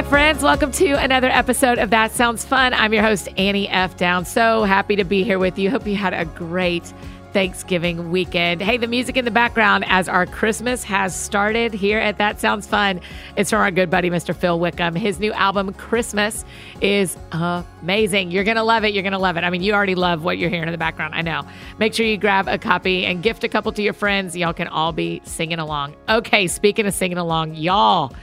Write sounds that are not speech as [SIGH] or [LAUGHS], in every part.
Hi, friends. Welcome to another episode of That Sounds Fun. I'm your host, Annie F. Downs. So happy to be here with you. Hope you had a great Thanksgiving weekend. Hey, the music in the background as our Christmas has started here at That Sounds Fun. It's from our good buddy, Mr. Phil Wickham. His new album, Christmas, is amazing. You're going to love it. You're going to love it. I mean, you already love what you're hearing in the background. I know. Make sure you grab a copy and gift a couple to your friends. Y'all can all be singing along. Okay, speaking of singing along, y'all.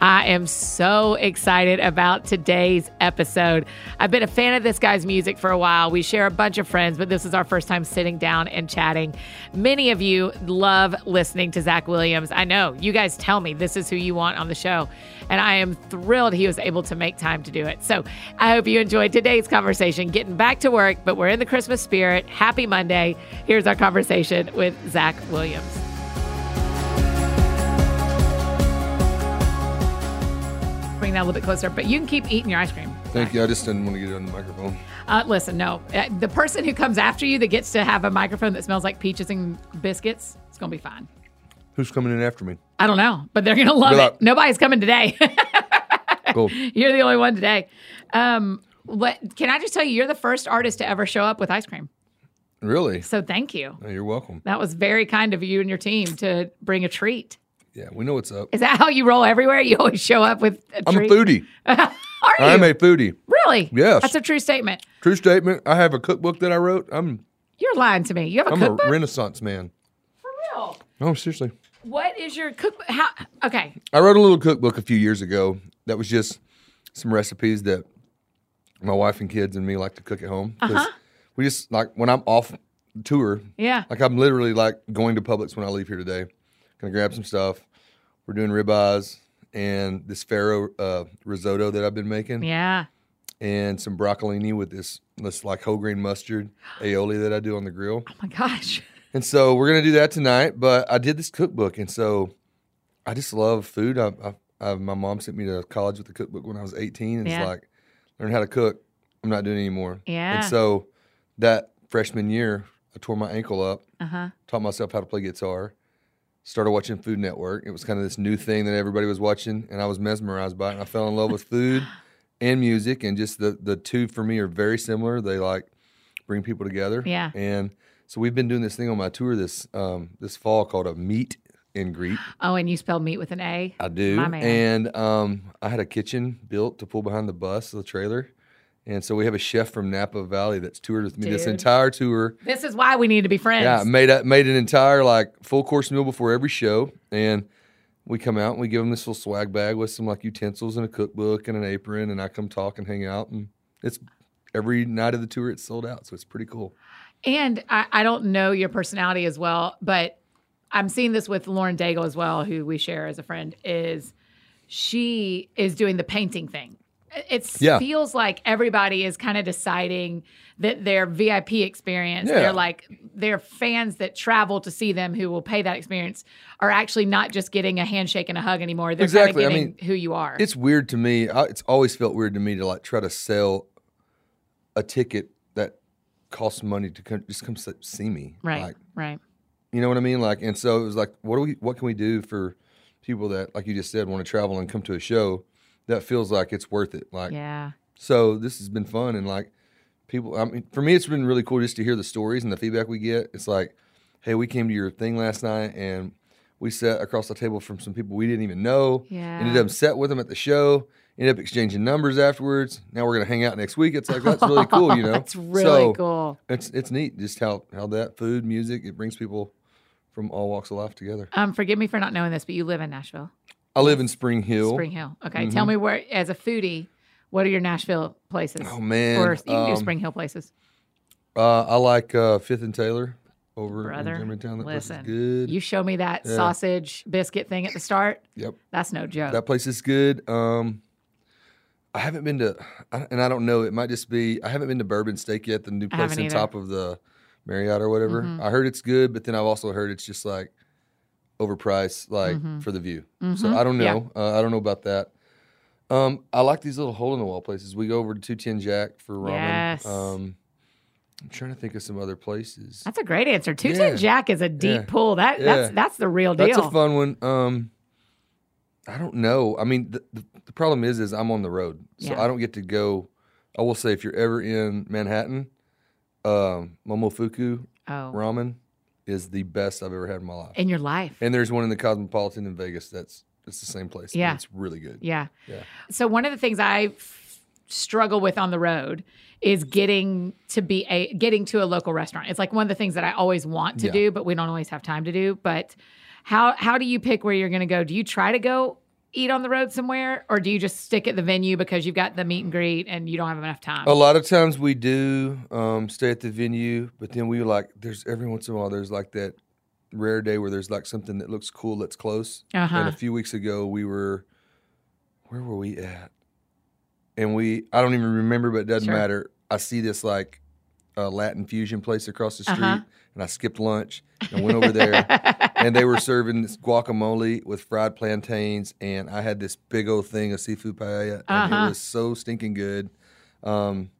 I am so excited about today's episode. I've been a fan of this guy's music for a while. We share a bunch of friends, but this is our first time sitting down and chatting. Many of you love listening to Zach Williams. I know you guys tell me this is who you want on the show, and I am thrilled he was able to make time to do it. So I hope you enjoyed today's conversation, getting back to work, but we're in the Christmas spirit. Happy Monday. Here's our conversation with Zach Williams. Bring that a little bit closer, but you can keep eating your ice cream. Thank you. I just didn't want to get it on the microphone. Uh, listen, no. Uh, the person who comes after you that gets to have a microphone that smells like peaches and biscuits, it's going to be fine. Who's coming in after me? I don't know, but they're going to love it. Nobody's coming today. [LAUGHS] Cool. you're the only one today. Um, what can I just tell you? You're the first artist to ever show up with ice cream. Really? So thank you. Oh, you're welcome. That was very kind of you and your team to bring a treat. Yeah, we know what's up. Is that how you roll everywhere? You always show up with a I'm a foodie. [LAUGHS] Are you? I'm a foodie. really? Yes. That's a true statement. True statement. I have a cookbook that I wrote. I'm You're lying to me. You have a I'm cookbook? a renaissance man. For real? No, seriously. What is your cookbook? How? Okay. I wrote a little cookbook a few years ago that was just some recipes that my wife and kids and me like to cook at home. Uh-huh. We just like when I'm off tour, Yeah. like I'm literally like going to Publix when I leave here today. Gonna grab some stuff. We're doing ribeyes and this farro uh, risotto that I've been making. Yeah. and some broccolini with this this like whole grain mustard aioli that I do on the grill. Oh my gosh. [LAUGHS] And so we're gonna do that tonight. But I did this cookbook, and so I just love food. I, I, I my mom sent me to college with the cookbook when I was 18, and Yeah. it's like learn how to cook. I'm not doing it anymore. Yeah. And so that freshman year, I tore my ankle up. Uh huh. Taught myself how to play guitar. Started watching Food Network. It was kind of this new thing that everybody was watching, and I was mesmerized by it. And I fell in love with food [LAUGHS] and music, and just the the two for me are very similar. They like bring people together. Yeah. And so we've been doing this thing on my tour this um, this fall called a meet and greet. Oh, and you spelled meet with an A. I do. My man. And um, I had a kitchen built to pull behind the bus, the trailer. And so we have a chef from Napa Valley that's toured with me this entire tour. This is why we need to be friends. Yeah, made a, made an entire like full course meal before every show, and we come out and we give them this little swag bag with some like utensils and a cookbook and an apron, and I come talk and hang out, and it's every night of the tour it's sold out, so it's pretty cool. And I, I don't know your personality as well, but I'm seeing this with Lauren Daigle as well, who we share as a friend, is she is doing the painting thing. It Yeah. feels like everybody is kind of deciding that their VIP experience, Yeah. they're like their fans that travel to see them who will pay that experience are actually not just getting a handshake and a hug anymore. They're Exactly. I kind of getting mean, who you are. It's weird to me. I, it's always felt weird to me to like try to sell a ticket that costs money to come, just come see me. right. Like, right. You know what I mean? Like, and so it was like, what do we, what can we do for people that, like you just said, want to travel and come to a show that feels like it's worth it? Like, Yeah. so this has been fun and like people. I mean, for me, it's been really cool just to hear the stories and the feedback we get. It's like, hey, we came to your thing last night and we sat across the table from some people we didn't even know. Yeah. Ended up sat with them at the show. Ended up exchanging numbers afterwards. Now we're gonna hang out next week. It's like that's really [LAUGHS] cool, you know. That's really So, cool. It's it's neat just how how that food, music, it brings people from all walks of life together. Um, forgive me for not knowing this, but you live in Nashville. I live in Spring Hill. Spring Hill. Okay. Tell Mhm. me where, as a foodie, what are your Nashville places? Oh man, or you can do um, Spring Hill places. Uh, I like uh, Fifth and Taylor over Brother, in Germantown. That place listen, is good. You show me that Yeah. sausage biscuit thing at the start. yep, That's no joke. that place is good. Um, I haven't been to, and I don't know. It might just be I haven't been to Bourbon Steak yet. The new place on either. top of the Marriott or whatever. Mhm. I heard it's good, but then I've also heard it's just like overpriced, like Mhm. for the view. So Mhm. I don't Yeah. know. Uh, I don't know about that. Um, I like these little hole in the wall places. We go over to Two Ten Jack for ramen. Yes. Um, I'm trying to think of some other places. That's a great answer. Two Ten Yeah. Jack is a deep Yeah. pull. That that's Yeah. that's the real deal. That's a fun one. Um, I don't know. I mean, the, the, the problem is, is I'm on the road, so Yeah. I don't get to go. I will say, if you're ever in Manhattan, um, Momofuku Oh, ramen is the best I've ever had in my life. in your life. And there's one in the Cosmopolitan in Vegas. That's it's the same place. Yeah. it's really good. Yeah. Yeah. So one of the things I struggle with on the road is getting to be a getting to a local restaurant. It's like one of the things that I always want to Yeah. do, but we don't always have time to do. But how how do you pick where you're going to go? Do you try to go eat on the road somewhere, or do you just stick at the venue because you've got the meet and greet and you don't have enough time? A lot of times we do um, stay at the venue, but then we like there's every once in a while there's like that rare day where there's like something that looks cool that's close. Uh-huh. And a few weeks ago we were where were we at? And we I don't even remember, but it doesn't Sure. matter. I see this like uh, Latin fusion place across the street, Uh-huh. and I skipped lunch and went over there. [LAUGHS] and they were serving this guacamole with fried plantains, and I had this big old thing of seafood paella, and Uh-huh. it was so stinking good. Um,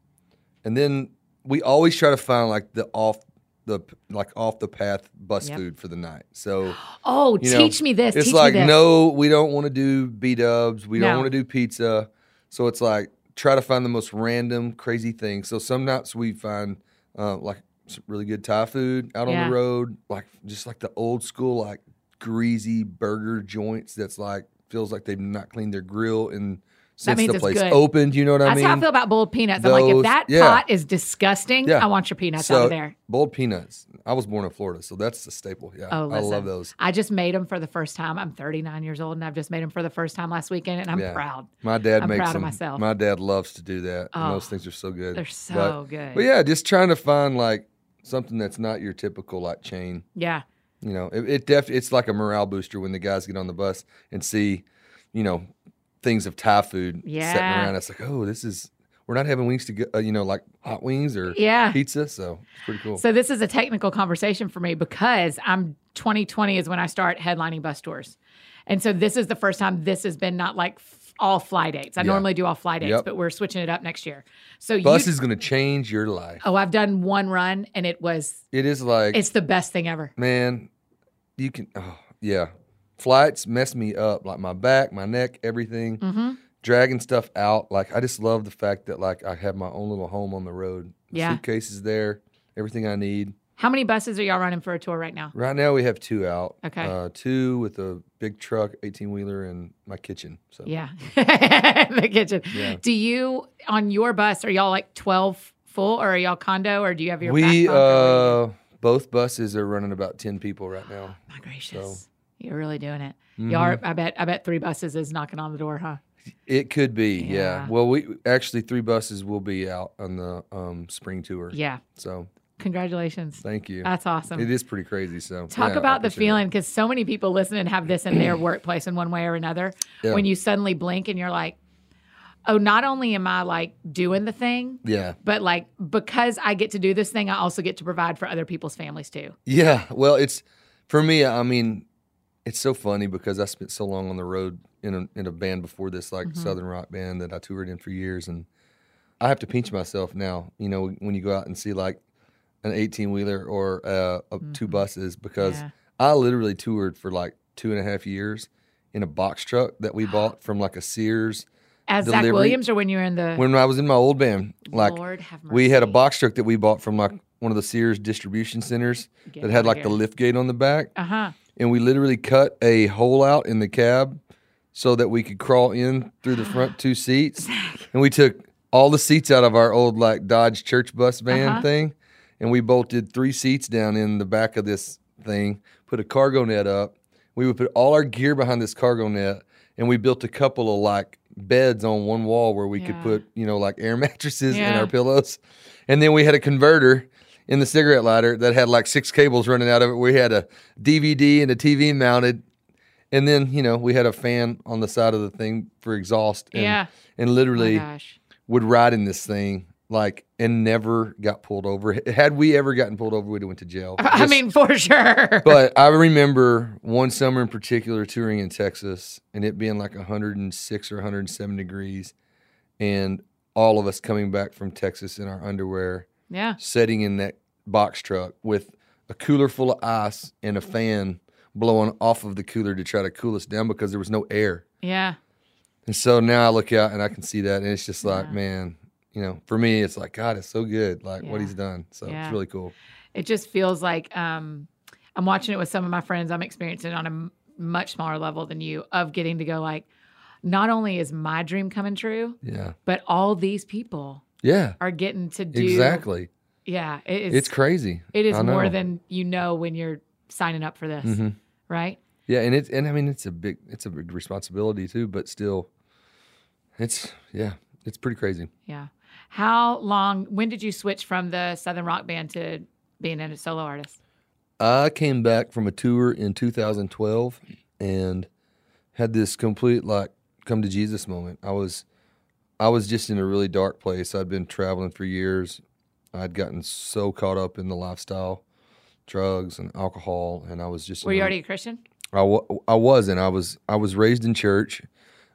and then we always try to find like the off the like off the path bus Yep. food for the night. So [GASPS] oh, you know, teach me this. it's teach like no, we don't want to do B dubs, we No. don't want to do pizza. So it's like try to find the most random, crazy thing. So some nights we find uh, like some really good Thai food out on the road, like just like the old school, like greasy burger joints. That's like feels like they've not cleaned their grill and since the place good. opened. You know what I That's mean? That's how I feel about boiled peanuts. I'm like, if that yeah. pot is disgusting, Yeah. I want your peanuts so out of there. boiled peanuts. I was born in Florida, so that's the staple. Yeah, Oh, I love those. I just made them for the first time. I'm 39 years old, and I've just made them for the first time last weekend, and I'm Yeah. proud. My dad I'm makes proud of them. myself. My dad loves to do that, and Oh, those things are so good. They're so But- good. But yeah, just trying to find like something that's not your typical like chain. yeah. You know, it, it def it's like a morale booster when the guys get on the bus and see, you know, things of Thai food yeah. sitting around. It's like, oh, this is we're not having wings to go, uh, you know, like hot wings or Yeah. pizza. So it's pretty cool. So this is a technical conversation for me because I'm 2020 is when I start headlining bus tours, and so this is the first time this has been not like f- all fly dates. I Yeah. normally do all fly dates, Yep. but we're switching it up next year. So Bus you, is going to change your life. oh, I've done one run, and it was It is like, it's the best thing ever. man, you can, oh, yeah. Flights mess me up, like my back, my neck, everything. hmm dragging stuff out. Like I just love the fact that like I have my own little home on the road. The Yeah. Suitcase is there, everything I need. How many buses are y'all running for a tour right now? Right now we have two out. Okay. Uh, two with a big truck, eighteen wheeler, and my kitchen. So Yeah, [LAUGHS] the kitchen. Yeah. Do you on your bus? Are y'all like 12 full, or are y'all condo, or do you have your we back bunk, or what do you do? uh both buses are running about ten people right now. My gracious, you're really doing it. Mhm. Y'all, are, I bet, I bet three buses is knocking on the door, huh? It could be, yeah. Yeah. Well, we actually three buses will be out on the um, spring tour. Yeah. So Congratulations. thank you. That's awesome. It is pretty crazy. So Talk yeah, about the feeling because so many people listening have this in their [CLEARS THROAT] workplace in one way or another. Yeah. When you suddenly blink and you're like, oh, not only am I like doing the thing, Yeah. but like because I get to do this thing, I also get to provide for other people's families too. Yeah, well, it's for me. I mean, it's so funny because I spent so long on the road in a in a band before this, like Mm-hmm. Southern rock band that I toured in for years, and I have to pinch myself now. You know, when you go out and see like an eighteen wheeler or uh, a, two buses, because Mm-hmm. Yeah. I literally toured for like two and a half years in a box truck that we bought from like a Sears. As Zach Williams or when you were in the When I was in my old band, like Lord have mercy. we had a box truck that we bought from like one of the Sears distribution centers Get that had like the lift gate on the back Uh huh. And we literally cut a hole out in the cab so that we could crawl in through the front two seats. [LAUGHS] And we took all the seats out of our old like Dodge church bus van Uh-huh. thing, and we bolted three seats down in the back of this thing. Put a cargo net up. We would put all our gear behind this cargo net, and we built a couple of like beds on one wall where we could put you know like air [LAUGHS] mattresses and our pillows, and then we had a converter in the cigarette lighter that had like six cables running out of it. We had a DVD and a TV mounted, and then you know we had a fan on the side of the thing for exhaust. And, Yeah. and Oh literally gosh. would ride in this thing like and never got pulled over. Had we ever gotten pulled over, we'd have went to jail. [LAUGHS] I mean, for sure. [LAUGHS] but I remember one summer in particular touring in Texas and it being like 106 or 107 degrees, and all of us coming back from Texas in our underwear, yeah. sitting in that box truck with a cooler full of ice and a fan blowing off of the cooler to try to cool us down because there was no air. Yeah. And so now I look out and I can see that, and it's just like, Yeah. man, you know, for me, it's like God, it's so good, like what He's done. So Yeah. it's really cool. It just feels like um, I'm watching it with some of my friends. I'm experiencing it on a m- much smaller level than you of getting to go like, not only is my dream coming true, Yeah, but all these people yeah, are getting to do exactly. Yeah, it is. It's crazy. it is more than you know when you're signing up for this, Mhm. right? Yeah, and it's and I mean it's a big it's a big responsibility too, but still, it's yeah, it's pretty crazy. Yeah. How long? When did you switch from the Southern Rock Band to being a solo artist? I came back from a tour in 2012 and had this complete like come to Jesus moment. I was I was just in a really dark place. I'd been traveling for years. I'd gotten so caught up in the lifestyle, drugs and alcohol, and I was just Were you already a Christian? I, I wasn't. I was I was raised in church.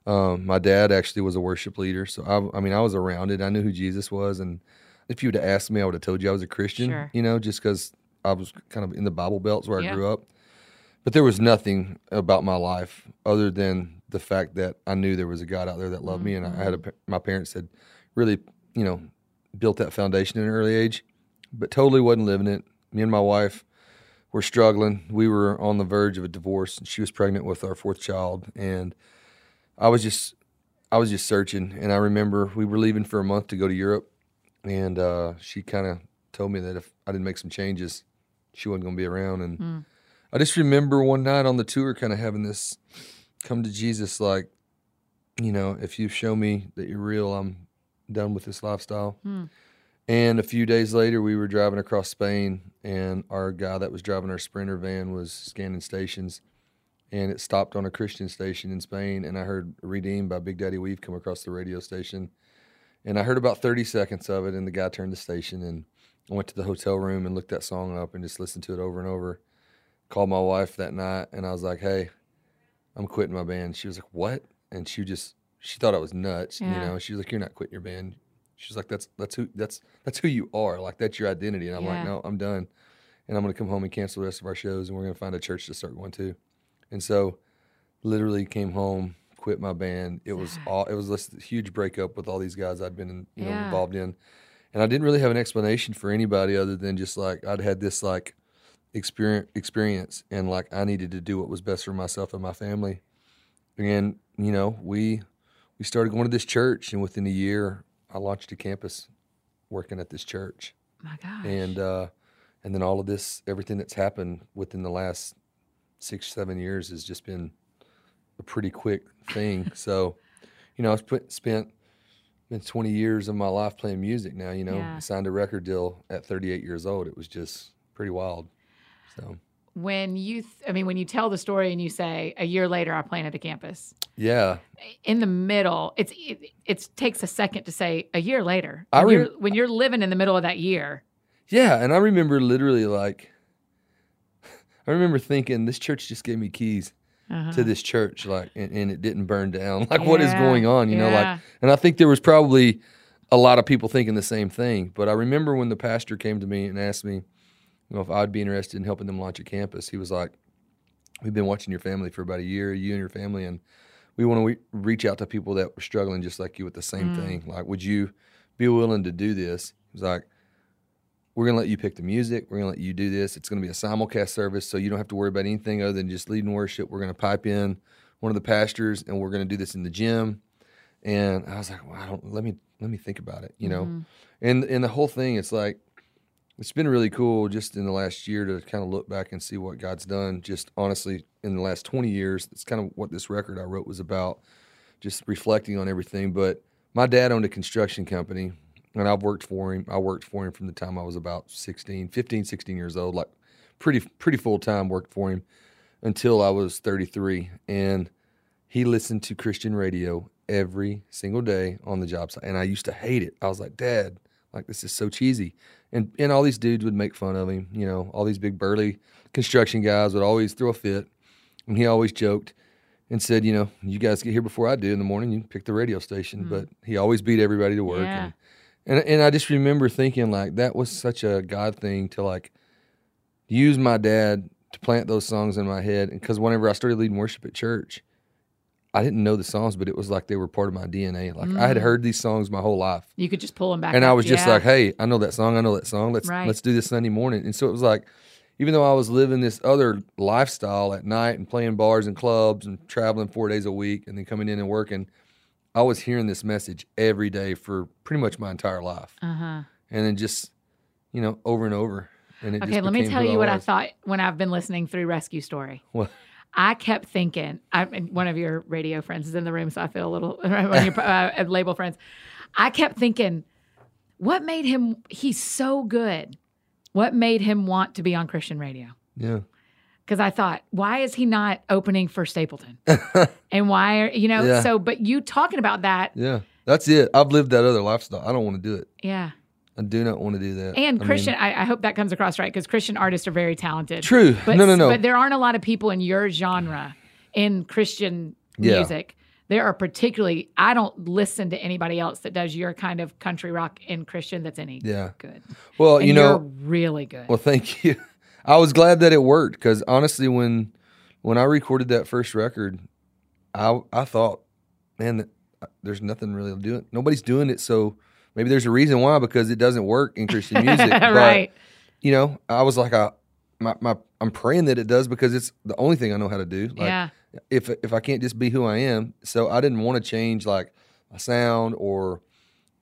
Um, my dad actually was a worship leader, so I, I mean I was around it. I knew who Jesus was, and if you would have asked me, I would have told you I was a Christian. Sure. You know, just because I was kind of in the Bible belts where Yeah. I grew up. But there was nothing about my life other than the fact that I knew there was a God out there that loved me, and I had a, my parents had really, you know, built that foundation at an early age, but totally wasn't living it. Me and my wife were struggling. We were on the verge of a divorce. and She was pregnant with our fourth child, and I was just, I was just searching. And I remember we were leaving for a month to go to Europe, and uh, she kind of told me that if I didn't make some changes, she wasn't going to be around. And Hmm. I just remember one night on the tour, kind of having this come to Jesus, like, you know, if you show me that you're real, I'm done with this lifestyle. Hmm. And a few days later, we were driving across Spain, and our guy that was driving our Sprinter van was scanning stations, and it stopped on a Christian station in Spain. And I heard "Redeemed" by Big Daddy Weave come across the radio station, and I heard about 30 seconds of it. And the guy turned the station, and I went to the hotel room and looked that song up and just listened to it over and over. Called my wife that night, and I was like, "Hey, I'm quitting my band." She was like, "What?" And she just she thought I was nuts. You know, she was like, "You're not quitting your band." She's like, "That's that's who that's that's who you are. Like that's your identity." And I'm Yeah. like, "No, I'm done." And I'm gonna come home and cancel the rest of our shows, and we're gonna find a church to start going to. And so, literally came home, quit my band. It was all it was this huge breakup with all these guys I'd been in, you know Yeah. involved in, and I didn't really have an explanation for anybody other than just like I'd had this like experience experience and like I needed to do what was best for myself and my family. And you know, we we started going to this church and within a year I launched a campus working at this church. My gosh. And uh and then all of this everything that's happened within the last 6 7 years has just been a pretty quick thing. [LAUGHS] so, you know, I've put, spent been 20 years of my life playing music now, you know. Yeah. Signed a record deal at 38 years old. It was just pretty wild. So, when you, th- I mean, when you tell the story and you say a year later I planted a campus, yeah. in the middle, it's it, it takes a second to say a year later. I When, rem- you're, when you're living in the middle of that year, Yeah, and I remember literally like [LAUGHS] I remember thinking this church just gave me keys uh-huh. to this church like and, and it didn't burn down. [LAUGHS] Like what is going on, you know, like and I think there was probably a lot of people thinking the same thing, but I remember when the pastor came to me and asked me you know, if I'd be interested in helping them launch a campus. He was like, "We've been watching your family for about a year, you and your family, and we want to re- reach out to people that were struggling just like you with the same Mm. thing. Like, would you be willing to do this?" He was like, "We're gonna let you pick the music. We're gonna let you do this. It's gonna be a simulcast service, so you don't have to worry about anything other than just leading worship. We're gonna pipe in one of the pastors, and we're gonna do this in the gym." And I was like, "Well, I don't. Let me let me think about it." You know, Mhm. and and the whole thing, it's like it's been really cool just in the last year to kind of look back and see what God's done. Just honestly, in the last twenty years, it's kind of what this record I wrote was about. Just reflecting on everything. But my dad owned a construction company, and I've worked for him. I worked for him from the time I was about 16, 15, 16 years old, like pretty pretty full time worked for him until I was 33. And he listened to Christian radio every single day on the job site. And I used to hate it. I was like, Dad, like this is so cheesy. And and all these dudes would make fun of him, you know, all these big burly construction guys would always throw a fit. And he always joked and said, you know, you guys get here before I do in the morning, you pick the radio station. Mm. But he always beat everybody to work. Yeah. And, and and I just remember thinking like that was such a God thing to like use my dad to plant those songs in my head. And because whenever I started leading worship at church, I didn't know the songs, but it was like they were part of my DNA. Like I had heard these songs my whole life. You could just pull them back. and I was just Yeah. like, "Hey, I know that song. I know that song. Let's Right. let's do this Sunday morning." And so it was like, even though I was living this other lifestyle at night and playing bars and clubs and traveling four days a week and then coming in and working, I was hearing this message every day for pretty much my entire life, Uh-huh. and then just you know over and over. And it Okay, just let me tell you what I thought when I've been listening through Rescue Story. What? I kept thinking, I, and one of your radio friends is in the room, so I feel a little, [LAUGHS] one your uh, label friends. I kept thinking, what made him, he's so good. What made him want to be on Christian radio? Yeah, Because I thought, why is he not opening for Stapleton? [LAUGHS] and why are, you know, Yeah. so, but you talking about that, yeah. That's it. I've lived that other lifestyle. I don't want to do it. yeah. I do not want to do that. And I mean, Christian, I, I hope that comes across right because Christian artists are very talented. true. But, no, no, no. But there aren't a lot of people in your genre in Christian Yeah. music. There are particularly, I don't listen to anybody else that does your kind of country rock in Christian that's any yeah. good. Well, And you you're know, really good. Well, thank you. [LAUGHS] I was glad that it worked because honestly, when when I recorded that first record, I I thought, man, that- uh, there's nothing really doing. Nobody's doing it, so maybe there's a reason why because it doesn't work in Christian music. [LAUGHS] But, right. You know, I was like, I, my, my, I'm praying that it does because it's the only thing I know how to do. Like, yeah. if if I can't just be who I am, so I didn't want to change like my sound or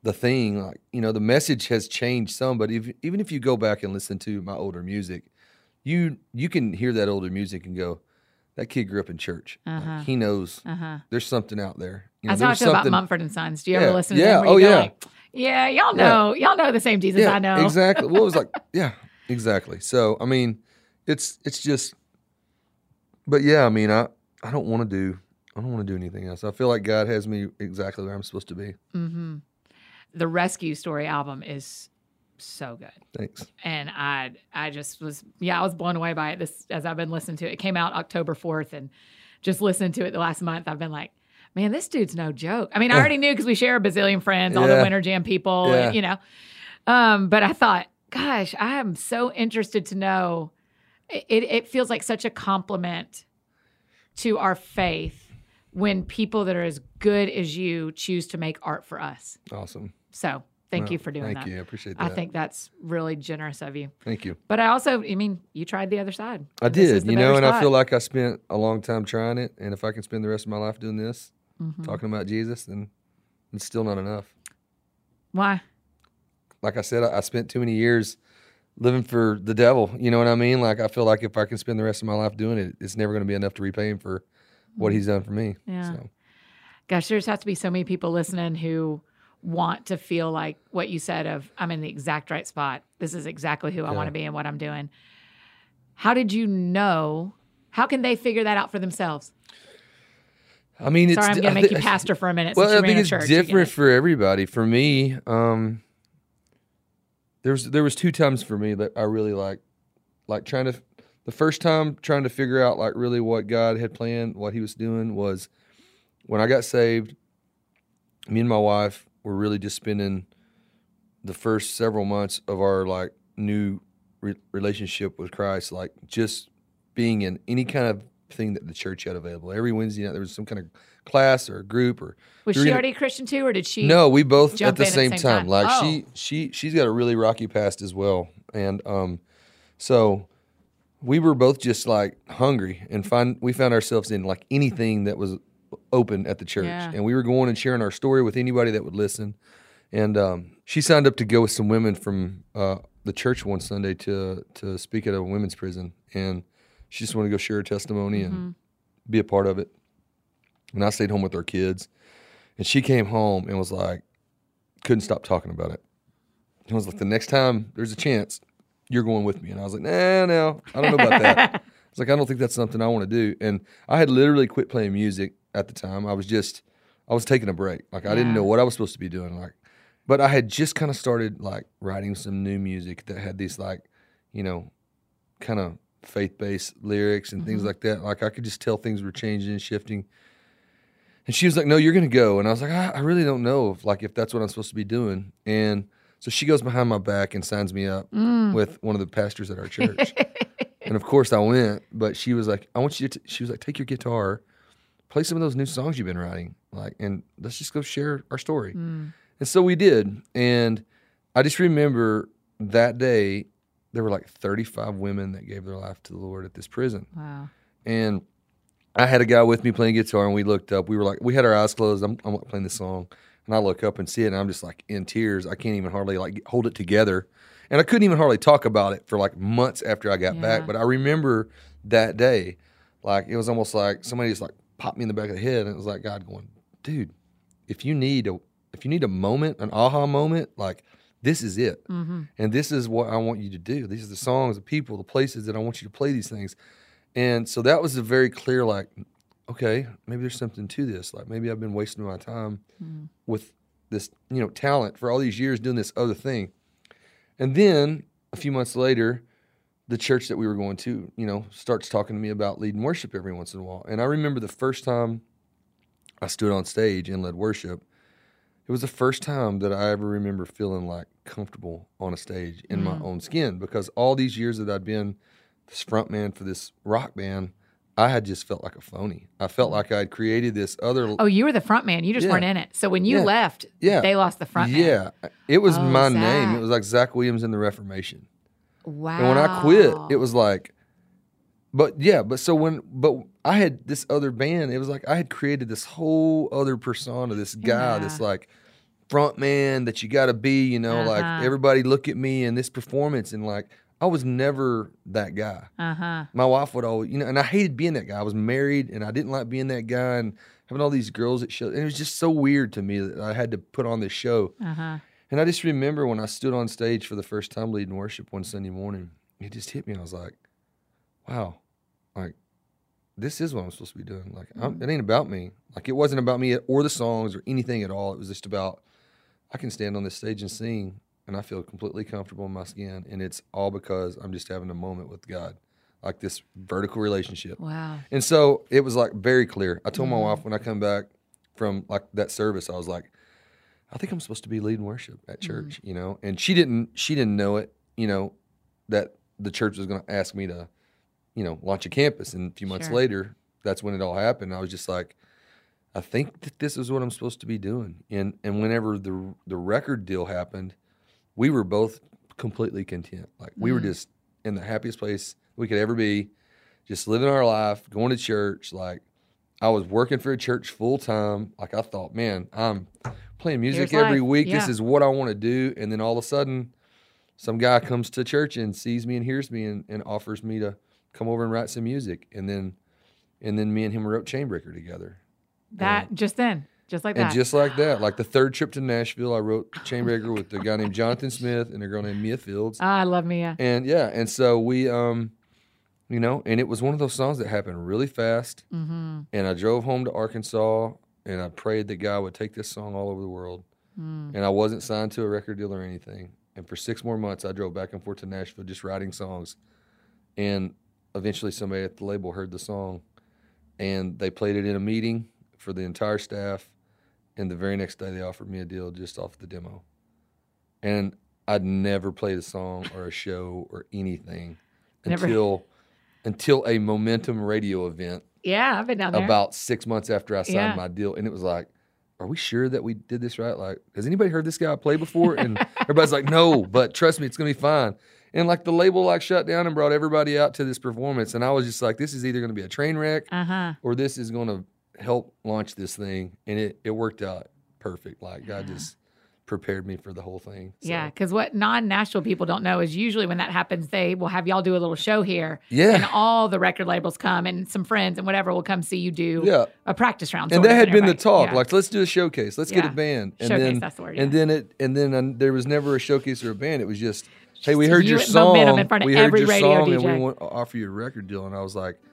the thing. Like you know, the message has changed some, but if, even if you go back and listen to my older music, you you can hear that older music and go, that kid grew up in church. Uh-huh. he knows Uh huh. there's something out there. You know, That's how I feel about Mumford and Sons. Do you Yeah. ever listen to Yeah. them? Oh, yeah. like, yeah, y'all Yeah. know, y'all know the same Jesus Yeah, I know. exactly. Well, it was like, [LAUGHS] yeah, exactly. So I mean, it's it's just, but yeah, I mean, I I don't want to do I don't want to do anything else. I feel like God has me exactly where I'm supposed to be. Mm-hmm. The Rescue Story album is so good. Thanks. and I I just was yeah I was blown away by it this as I've been listening to it. It came out October fourth, and just listening to it the last month, I've been like, man, this dude's no joke. I mean, I already knew because we share a bazillion friends, all the. Winter Jam people, Yeah. you know. Um, but I thought, gosh, I am so interested to know. It it feels like such a compliment to our faith when people that are as good as you choose to make art for us. Awesome. So thank you for doing Thank that. you. I appreciate that. I think that's really generous of you. Thank you. But I also, I mean, you tried the other side. I did, you know, and I feel like I spent a long time trying it. And if I can spend the rest of my life doing this, Mhm. talking about Jesus, then it's still not enough. Why? Like I said, I, I spent too many years living for the devil. You know what I mean? Like I feel like if I can spend the rest of my life doing it, it's never going to be enough to repay him for what he's done for me. Yeah. So, Gosh, there's has to be so many people listening who want to feel like what you said of I'm in the exact right spot. This is exactly who I Yeah. want to be and what I'm doing. How did you know? How can they figure that out for themselves? I mean, it's Sorry, I'm going to make you pastor for a minute. Well, I think it's church. Different for everybody. For me, um, there's there was two times for me that I really like, like trying to. The first time trying to figure out like really what God had planned, what He was doing was when I got saved. Me and my wife were really just spending the first several months of our like new re- relationship with Christ, like just being in any kind of thing that the church had available. Every Wednesday night there was some kind of class or a group or Was she already a Christian too, or did she? no, we both at the in at the same, same time. time? Like Oh. she she she's got a really rocky past as well, and um, so we were both just like hungry and find we found ourselves in like anything that was open at the church, Yeah. and we were going and sharing our story with anybody that would listen. And um, she signed up to go with some women from uh, the church one Sunday to to speak at a women's prison, and she just wanted to go share her testimony Mm-hmm. and be a part of it. And I stayed home with our kids, and she came home and was like, couldn't stop talking about it. And I was like, the next time there's a chance, you're going with me. And I was like, nah, no, I don't know about that. [LAUGHS] I was like, I don't think that's something I want to do. And I had literally quit playing music at the time. I was just, I was taking a break. Like I didn't know what I was supposed to be doing. Like, but I had just kind of started like writing some new music that had these like, you know, kind of faith based lyrics and things like that. Like I could just tell things were changing and shifting. And she was like, "No, you're gonna go." And I was like, "I, I really don't know if like if that's what I'm supposed to be doing." And so she goes behind my back and signs me up Mm. with one of the pastors at our [LAUGHS] church. and of course I went. But she was like, I want you to. She was like, take your guitar, play some of those new songs you've been writing, like, and let's just go share our story. Mm. And so we did. And I just remember that day there were like 35 women that gave their life to the Lord at this prison. Wow. And I had a guy with me playing guitar, and we looked up. We were like, we had our eyes closed. I'm, I'm playing this song, and I look up and see it, and I'm just like in tears. I can't even hardly like hold it together, and I couldn't even hardly talk about it for like months after I got Yeah. back. But I remember that day, like it was almost like somebody just like popped me in the back of the head, and it was like God going, dude, if you need a if you need a moment, an aha moment, like this is it. hmm And this is what I want you to do. These are the songs, the people, the places that I want you to play these things. And so that was a very clear, like, okay, maybe there's something to this. Like maybe I've been wasting my time Mm. with this, you know, talent for all these years doing this other thing. And then a few months later, the church that we were going to, you know, starts talking to me about leading worship every once in a while. And I remember the first time I stood on stage and led worship, it was the first time that I ever remember feeling like comfortable on a stage in my Mm. own skin because all these years that I'd been this front man for this rock band, I had just felt like a phony. I felt like I had created this other Oh, you were the front man. You just Yeah. weren't in it. So when you Yeah. left, Yeah. they lost the front man. Yeah, it was Oh, my name. It was like Zach Williams in the Reformation. Wow. And when I quit, it was like, but yeah, but so when, but I had this other band, it was like I had created this whole other persona, this guy, this like front man that you got to be, you know, Uh-huh. like everybody look at me in this performance. And like, I was never that guy. Uh huh. My wife would always, you know, and I hated being that guy. I was married and I didn't like being that guy and having all these girls at shows. And it was just so weird to me that I had to put on this show. Uh huh. And I just remember when I stood on stage for the first time leading worship one Sunday morning, it just hit me. I was like, wow, like, this is what I'm supposed to be doing. Like, I'm, it ain't about me. Like, it wasn't about me or the songs or anything at all. It was just about, I can stand on this stage and sing, and I feel completely comfortable in my skin. And it's all because I'm just having a moment with God, like this vertical relationship. Wow. And so it was like very clear. I told my Mhm. wife when I come back from like that service, I was like, I think I'm supposed to be leading worship at church, you know. And she didn't she didn't know it, you know, that the church was going to ask me to, you know, launch a campus. And a few months Sure. later, that's when it all happened. I was just like, I think that this is what I'm supposed to be doing. And and whenever the the record deal happened, we were both completely content. Like we were Mm. just in the happiest place we could ever be, just living our life, going to church. Like I was working for a church full time. Like I thought, man, I'm playing music Here's every life. week. Yeah. This is what I want to do. And then all of a sudden, some guy comes to church and sees me and hears me and, and offers me to come over and write some music. And then and then me and him wrote Chainbreaker together. That just then, just like that. And just like that, like the third trip to Nashville, I wrote Chainbreaker with a guy named Jonathan Smith and a girl named Mia Fields. Ah, I love Mia. And yeah, and so we, um, you know, and it was one of those songs that happened really fast. Mm-hmm. And I drove home to Arkansas and I prayed that God would take this song all over the world. Mm. And I wasn't signed to a record deal or anything. And for six more months, I drove back and forth to Nashville just writing songs. And eventually, somebody at the label heard the song and they played it in a meeting for the entire staff. And the very next day, they offered me a deal just off the demo. And I'd never played a song or a show or anything [LAUGHS] Never. until until a momentum radio event Yeah, I've been down there. about six months after I signed Yeah. my deal, and it was like, "Are we sure that we did this right? Like, has anybody heard this guy play before?" And [LAUGHS] everybody's like, "No, but trust me, it's gonna be fine." And like the label like shut down and brought everybody out to this performance, and I was just like, "This is either gonna be a train wreck uh huh. or this is gonna help launch this thing," and it it worked out perfect. Like God just prepared me for the whole thing. So, Yeah, because what non-Nashville people don't know is usually when that happens, they will have y'all do a little show here, Yeah, and all the record labels come, and some friends and whatever will come see you do yeah. a practice round. And that had been the talk. yeah. Like, let's do a showcase. Let's get Yeah. a band. And showcase. then that's the word. and then it and then um, there was never a showcase or a band. It was just, hey, we heard you your song. in front of we heard every your radio song, and DJ. we want to offer you a record deal. And I was like, "Oh,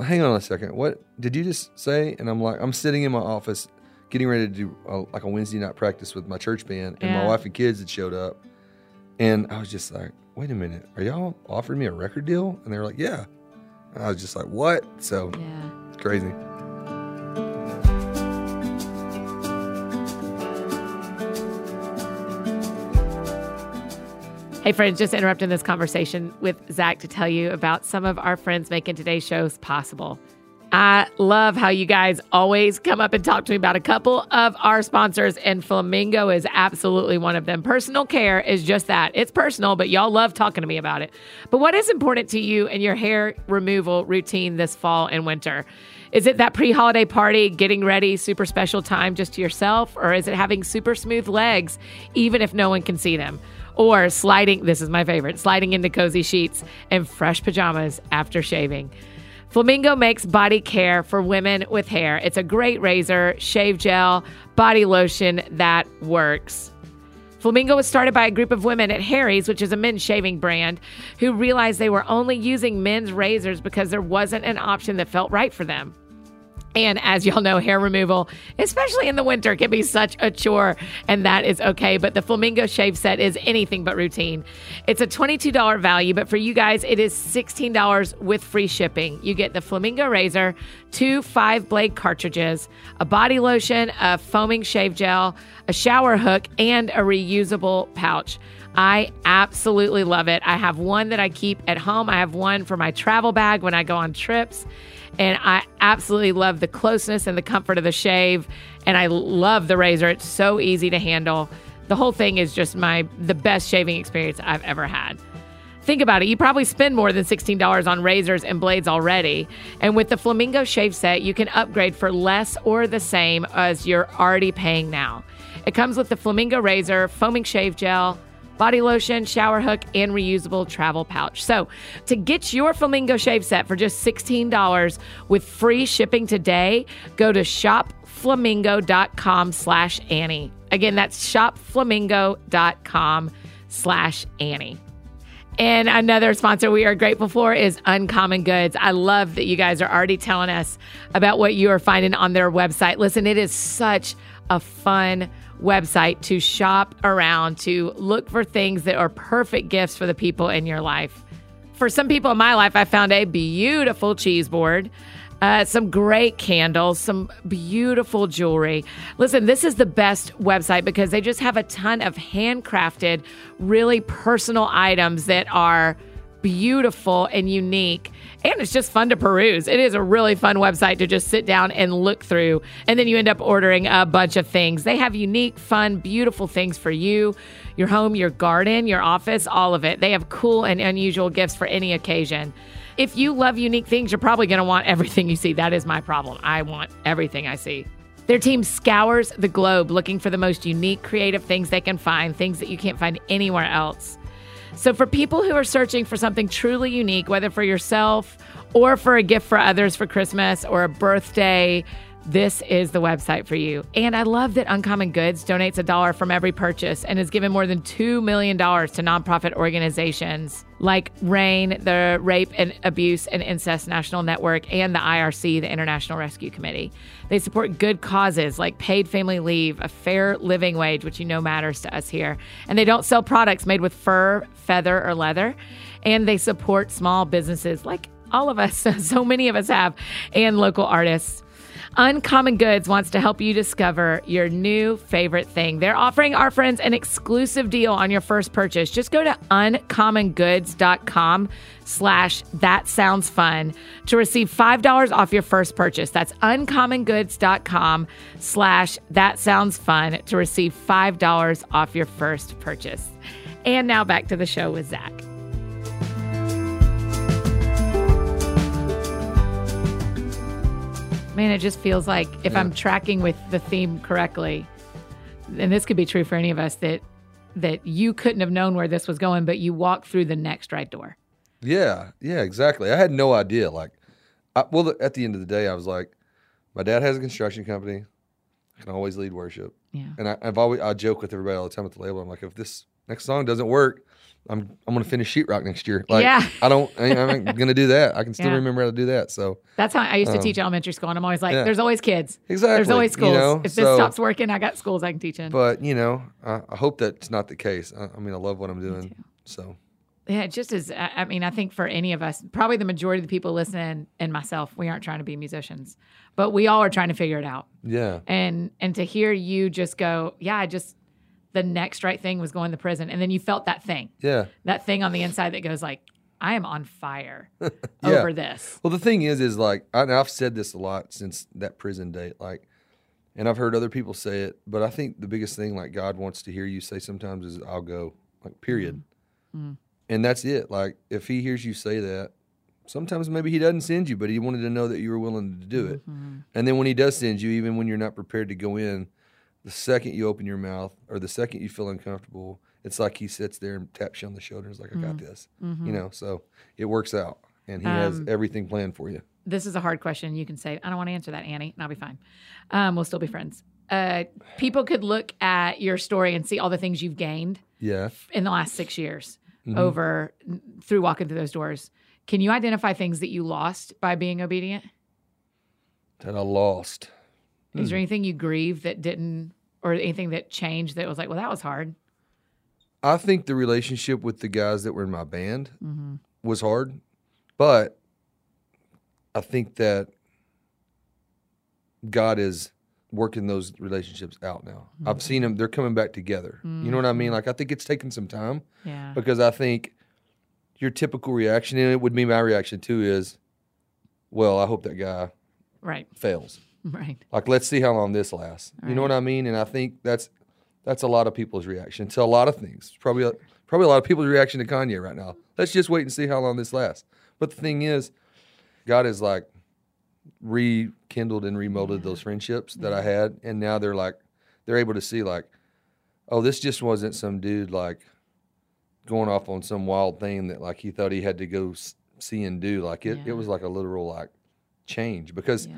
hang on a second. What did you just say? And I'm like, I'm sitting in my office, getting ready to do a, like a Wednesday night practice with my church band, and Yeah. my wife and kids had showed up, and I was just like, wait a minute, are y'all offering me a record deal? And they were like, yeah. And I was just like, what? So yeah. it's crazy. Hey, friends, just interrupting this conversation with Zach to tell you about some of our friends making today's shows possible. I love how you guys always come up and talk to me about a couple of our sponsors, and Flamingo is absolutely one of them. Personal care is just that. It's personal, but y'all love talking to me about it. But what is important to you in your hair removal routine this fall and winter? Is it that pre holiday party, getting ready, super special time just to yourself? Or is it having super smooth legs, even if no one can see them? Or sliding, this is my favorite, sliding into cozy sheets and fresh pajamas after shaving. Flamingo makes body care for women with hair. It's a great razor, shave gel, body lotion that works. Flamingo was started by a group of women at Harry's, which is a men's shaving brand, who realized they were only using men's razors because there wasn't an option that felt right for them. And as y'all know, hair removal, especially in the winter, can be such a chore, and that is okay. But the Flamingo Shave Set is anything but routine. It's a $22 value, but for you guys, it is $16 with free shipping. You get the Flamingo razor, two five blade cartridges, a body lotion, a foaming shave gel, a shower hook, and a reusable pouch. I absolutely love it. I have one that I keep at home, I have one for my travel bag when I go on trips. And I absolutely love the closeness and the comfort of the shave. And I love the razor. It's so easy to handle. The whole thing is just my the best shaving experience I've ever had. Think about it. You probably spend more than $16 on razors and blades already. And with the Flamingo Shave Set, you can upgrade for less or the same as you're already paying now. It comes with the Flamingo razor, foaming shave gel, body lotion, shower hook, and reusable travel pouch. So, to get your Flamingo shave set for just $16 with free shipping today, go to shopflamingo.com slash Annie. Again, that's shopflamingo.com slash Annie. And another sponsor we are grateful for is Uncommon Goods. I love that you guys are already telling us about what you are finding on their website. Listen, it is such a fun website to shop around, to look for things that are perfect gifts for the people in your life. For some people in my life, I found a beautiful cheese board. Uh, some great candles, some beautiful jewelry. Listen, this is the best website because they just have a ton of handcrafted, really personal items that are beautiful and unique. And it's just fun to peruse. It is a really fun website to just sit down and look through. And then you end up ordering a bunch of things. They have unique, fun, beautiful things for you, your home, your garden, your office, all of it. They have cool and unusual gifts for any occasion. If you love unique things, you're probably going to want everything you see. That is my problem. I want everything I see. Their team scours the globe looking for the most unique, creative things they can find, things that you can't find anywhere else. So, for people who are searching for something truly unique, whether for yourself or for a gift for others for Christmas or a birthday, this is the website for you. And I love that Uncommon Goods donates a dollar from every purchase and has given more than $2 million to nonprofit organizations like RAINN, the Rape and Abuse and Incest National Network, and the IRC, the International Rescue Committee. They support good causes like paid family leave, a fair living wage, which you know matters to us here. And they don't sell products made with fur, feather, or leather. And they support small businesses like all of us, [LAUGHS] so many of us have, and local artists. Uncommon Goods wants to help you discover your new favorite thing. They're offering our friends an exclusive deal on your first purchase. Just go to uncommongoods.com slash that sounds fun to receive $5 off your first purchase. That's uncommongoods.com slash that sounds fun to receive $5 off your first purchase. And now back to the show with Zach. Man, it just feels like if Yeah. I'm tracking with the theme correctly, and this could be true for any of us that that you couldn't have known where this was going, but you walk through the next right door. Yeah, yeah, exactly. I had no idea. Like, I, well, at the end of the day, I was like, my dad has a construction company. I can always lead worship, Yeah. and I, I've always I joke with everybody all the time at the label. I'm like, if this next song doesn't work, I'm I'm gonna finish sheetrock next year. Like, Yeah. I don't, I ain't [LAUGHS] gonna do that. I can still Yeah. remember how to do that. So That's how I used to Um, teach elementary school, and I'm always like, yeah. "There's always kids. exactly, There's always schools. You know? if this stops working, I got schools I can teach in." but you know, I, I hope that's not the case. I, I mean, I love what I'm doing. So yeah, just as I I mean, I think for any of us, probably the majority of the people listening, and myself, we aren't trying to be musicians, but we all are trying to figure it out. yeah, and and to hear you just go yeah i just the next right thing was going to prison, and then you felt that thing, Yeah. that thing on the inside that goes like, I am on fire [LAUGHS] Yeah. over this. Well, the thing is, is like, I, i've said this a lot since that prison date, like, and I've heard other people say it, but I think the biggest thing, like, God wants to hear you say sometimes is, I'll go, like, period. Mm-hmm. And that's it. Like, if He hears you say that, sometimes maybe He doesn't send you, but He wanted to know that you were willing to do it. Mm-hmm. And then when He does send you, even when you're not prepared to go in, the second you open your mouth or the second you feel uncomfortable, it's like He sits there and taps you on the shoulder and is like, I got this. You know, so it works out. And He has Mm-hmm. Um, everything planned for you. This is a hard question. You can say, I don't want to answer that, Annie, and I'll be fine. Um, we'll still be friends. Uh, people could look at your story and see all the things you've gained Yeah. in the last six years Mm-hmm. over through walking through those doors. Can you identify things that you lost by being obedient? that I lost. Is Hmm. there anything you grieve that didn't, or anything that changed that was like, well, that was hard? I think the relationship with the guys that were in my band Mm-hmm. was hard, but I think that God is working those relationships out now. I've seen them; they're coming back together. You know what I mean? Like I think it's taken some time Yeah. because I think your typical reaction, and it would be my reaction too, is, well, I hope that guy Right. fails. [LAUGHS] Right. Like, let's see how long this lasts. You know what I mean? And I think that's that's a lot of people's reaction to a lot of things. Probably a, probably a lot of people's reaction to Kanye right now. Let's just wait and see how long this lasts. But the thing is, God has like rekindled and remolded those friendships that I had, and now they're like they're able to see like, oh, this just wasn't some dude like going off on some wild thing that like he thought he had to go see and do. Like it, Yeah. it was like a literal like change because Yeah.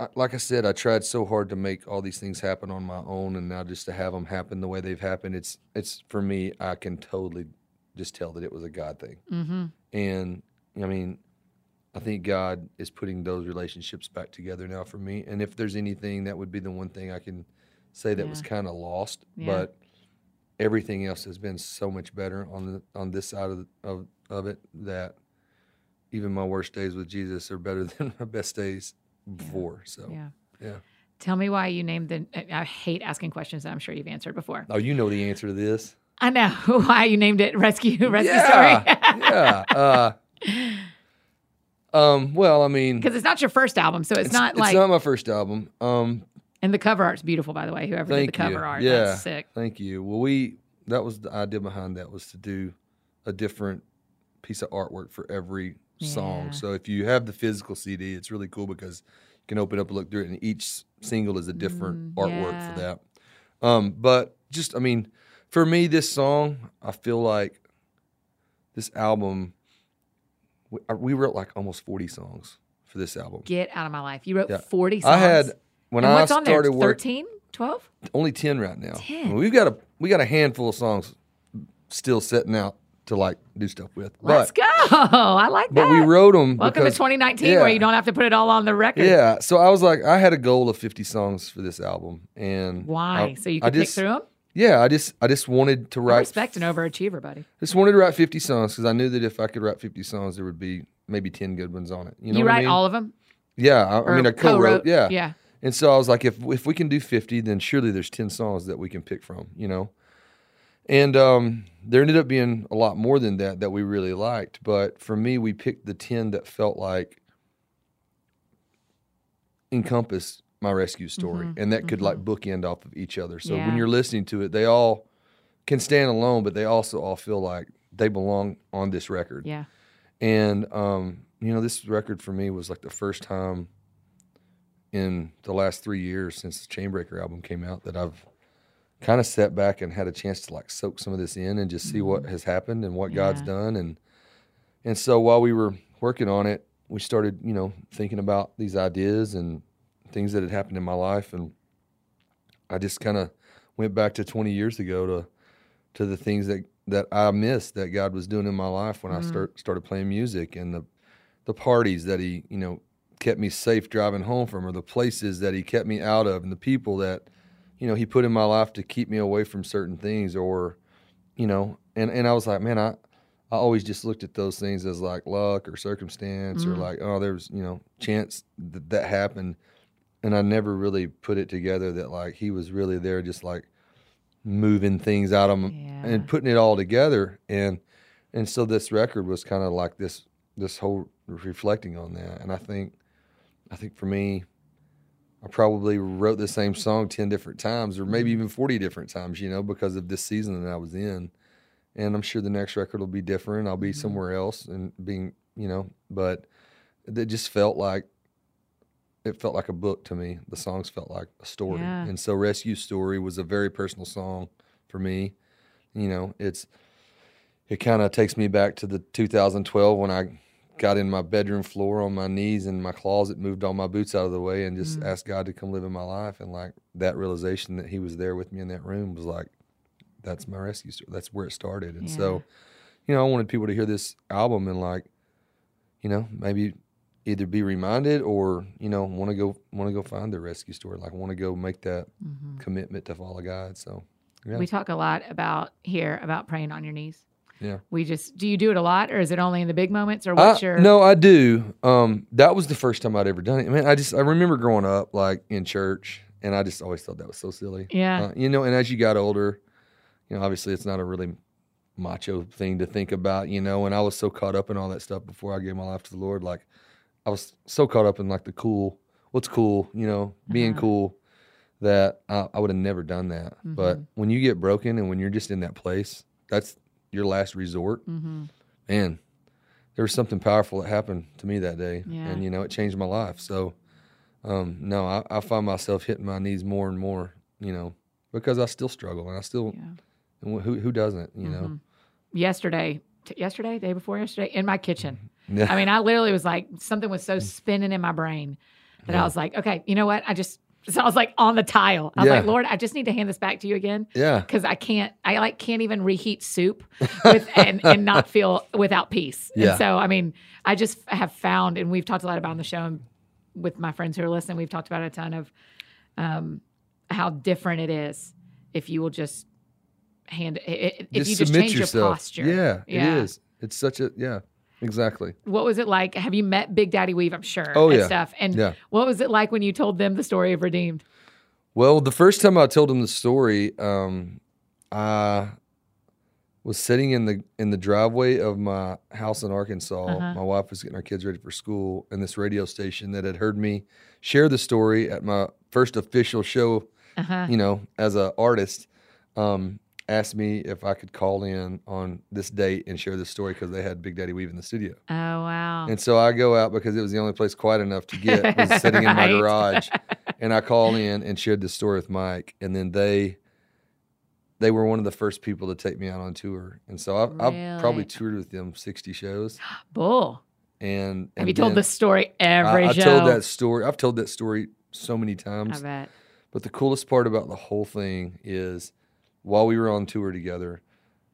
I, like I said, I tried so hard to make all these things happen on my own, and now just to have them happen the way they've happened, it's it's for me. I can totally just tell that it was a God thing, Mm-hmm. and I mean, I think God is putting those relationships back together now for me. And if there's anything, that would be the one thing I can say that was kind of lost, Yeah. but everything else has been so much better on the on this side of the, of of it that even my worst days with Jesus are better [LAUGHS] than my best days before. So. Yeah. Yeah. Tell me why you named the. I hate asking questions that I'm sure you've answered before. Oh, you know the answer to this. I know [LAUGHS] why you named it Rescue Rescue yeah. Story. [LAUGHS] yeah. Uh, um. Well, I mean, Because it's not your first album, so it's, not like. it's not my first album. Um. and the cover art's beautiful, by the way. Whoever did the cover you. art, Yeah. that's sick. Thank you. Well, we that was the idea behind that was to do a different piece of artwork for every song. Yeah. So if you have the physical CD, it's really cool because you can open up and look through it, and each single is a different Mm, artwork yeah. for that. Um, but just, I mean, for me, this song, I feel like this album, we, we wrote like almost forty songs for this album. Get out of my life. You wrote Yeah. 40 songs. I had when and I what's on there? started work, 13? 12? only ten right now. 10. We've got a we got a handful of songs still setting out to like do stuff with. Let's but go. I like but that. we wrote them. Welcome because, to 2019 yeah. where you don't have to put it all on the record. Yeah, so I was like, I had a goal of 50 songs for this album, and Why? I- so you I could pick just- through them? Yeah, I just I just wanted to write. I respect an overachiever, buddy. Just wanted to write 50 songs because I knew that if I could write 50 songs, there would be maybe 10 good ones on it. You You, know what write I mean? all of them? Yeah, I, I mean, I co-wrote. Yeah, Yeah. And so I was like, if if we can do 50, then surely there's 10 songs that we can pick from, you know? And um, there ended up being a lot more than that that we really liked. But for me, we picked the 10 that felt like encompass my rescue story and that could like bookend off of each other. So Yeah. when you're listening to it, they all can stand alone, but they also all feel like they belong on this record. Yeah. And um, you know, this record for me was like the first time in the last three years since the Chainbreaker album came out that I've kind of sat back and had a chance to like soak some of this in and just see what has happened and what God's Mm-hmm. Done. And and so while we were working on it, we started, you know, thinking about these ideas and things that had happened in my life and I just kind of went back to 20 years ago to to the things that that I missed that God was doing in my life when I start started playing music and the the parties that he you know kept me safe driving home from or the places that he kept me out of and the people that you know he put in my life to keep me away from certain things or you know and and I was like man I I always just looked at those things as like luck or circumstance or mm. like oh there was you know chance that that happened. And I never really put it together that like he was really there just like moving things out of Yeah. and putting it all together. And and so this record was kind of like this this whole reflecting on that. And i think i think for me i probably wrote the same song 10 different times or maybe mm-hmm. even 40 different times you know because of this season that i was in. And i'm sure the next record will be different. I'll be mm-hmm. somewhere else and being you know but it just felt like it felt like a book to me. The songs felt like a story. Yeah. and so rescue story was a very personal song for me. You know it's it kind of takes me back to the 2012 when i got in my bedroom floor on my knees in my closet moved all my boots out of the way and just mm. asked god to come live in my life. And like that realization that he was there with me in that room was like that's my rescue story. That's where it started. And so you know i wanted people to hear this album and like you know maybe either be reminded or you know want to go want to go find their rescue story like want to go make that mm-hmm. commitment to follow god. So yeah. We talk a lot about here about praying on your knees. Yeah We just do you do it a lot, or is it only in the big moments, or I- what's your no i do um that was the first time i'd ever done it i mean i just i remember growing up like in church and i just always thought that was so silly Yeah. Uh, you know and as you got older you know obviously it's not a really macho thing to think about you know and i was so caught up in all that stuff before i gave my life to the lord like i was so caught up in like the cool what's cool you know being Uh-huh. cool that I, I would have never done that but Mhm. when you get broken and when you're just in that place that's your last resort hmm man, there was something powerful that happened to me that day, Yeah. and you know it changed my life. So, um, no, I, I find myself hitting my knees more and more, you know, because I still struggle and I still, Yeah. and who who doesn't, you know? Mhm. Yesterday, t- yesterday, day before yesterday, in my kitchen. Yeah, I mean, I literally was like, something was so spinning in my brain that I was like, okay, you know what? I just, so I was like on the tile. I was Yeah. like, Lord, I just need to hand this back to you again yeah, because I can't, I like can't even reheat soup with and, and not [LAUGHS] feel without peace. Yeah. And so, I mean, I just have found, and we've talked a lot about on the show and with my friends who are listening, we've talked about a ton of um, how different it is if you will just hand, if you just change yourself. your posture. Yeah, Yeah. it is. It's such a yeah, exactly. what was it like? Have you met Big Daddy Weave? I'm sure. Oh, and yeah. stuff. And Yeah. what was it like when you told them the story of Redeemed? Well, the first time I told him the story, um, I was sitting in the in the driveway of my house in Arkansas. Uh-huh. My wife was getting our kids ready for school, and this radio station that had heard me share the story at my first official show, Uh huh. you know, as an artist, um, asked me if I could call in on this date and share this story because they had Big Daddy Weave in the studio. Oh wow. And so I go out because it was the only place quiet enough to get was [LAUGHS] sitting in my garage. [LAUGHS] And I call in and shared this story with Mike. And then they they were one of the first people to take me out on tour. And so I've, I've probably toured with them 60 shows. [GASPS] Bull. And, Have you told this story every I, I show? told that story. I've told that story so many times. I bet. But the coolest part about the whole thing is while we were on tour together,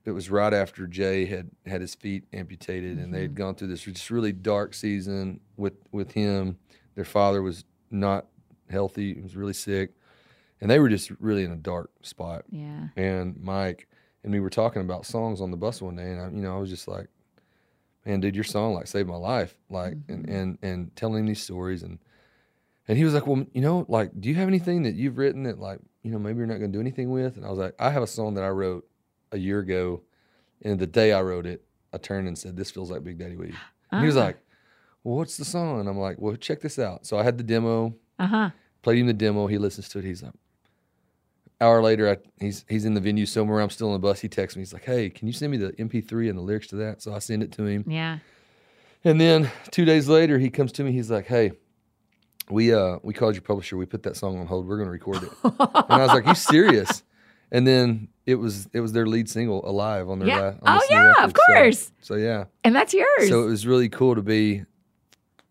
it was right after Jay had had his feet amputated and they had mm-hmm. gone through this just really dark season with with him. Their father was not healthy, he was really sick. And they were just really in a dark spot. Yeah. And Mike and we were talking about songs on the bus one day and I, you know, I was just like, Man, dude, your song like saved my life. Like and, mm-hmm. and and telling him these stories and and he was like, Well, you know, like, do you have anything that you've written that, like, you know, maybe you're not going to do anything with? And I was like, I have a song that I wrote a year ago. And the day I wrote it, I turned and said, This feels like Big Daddy Weave. And he was Ah. like, Well, what's the song? And I'm like, Well, check this out. So I had the demo, Uh huh. played him the demo. He listens to it. He's like, Hour later, I, he's he's in the venue somewhere. I'm still on the bus. He texts me. He's like, "Hey, can you send me the MP3 and the lyrics to that?" So I send it to him. Yeah. And then two days later, he comes to me. He's like, "Hey, we uh we called your publisher. We put that song on hold. We're going to record it." and I was like, "You serious?" [LAUGHS] And then it was it was their lead single, "Alive," on their Yeah. la- on Oh yeah, of record. So- course. So, yeah, and that's yours. so it was really cool to be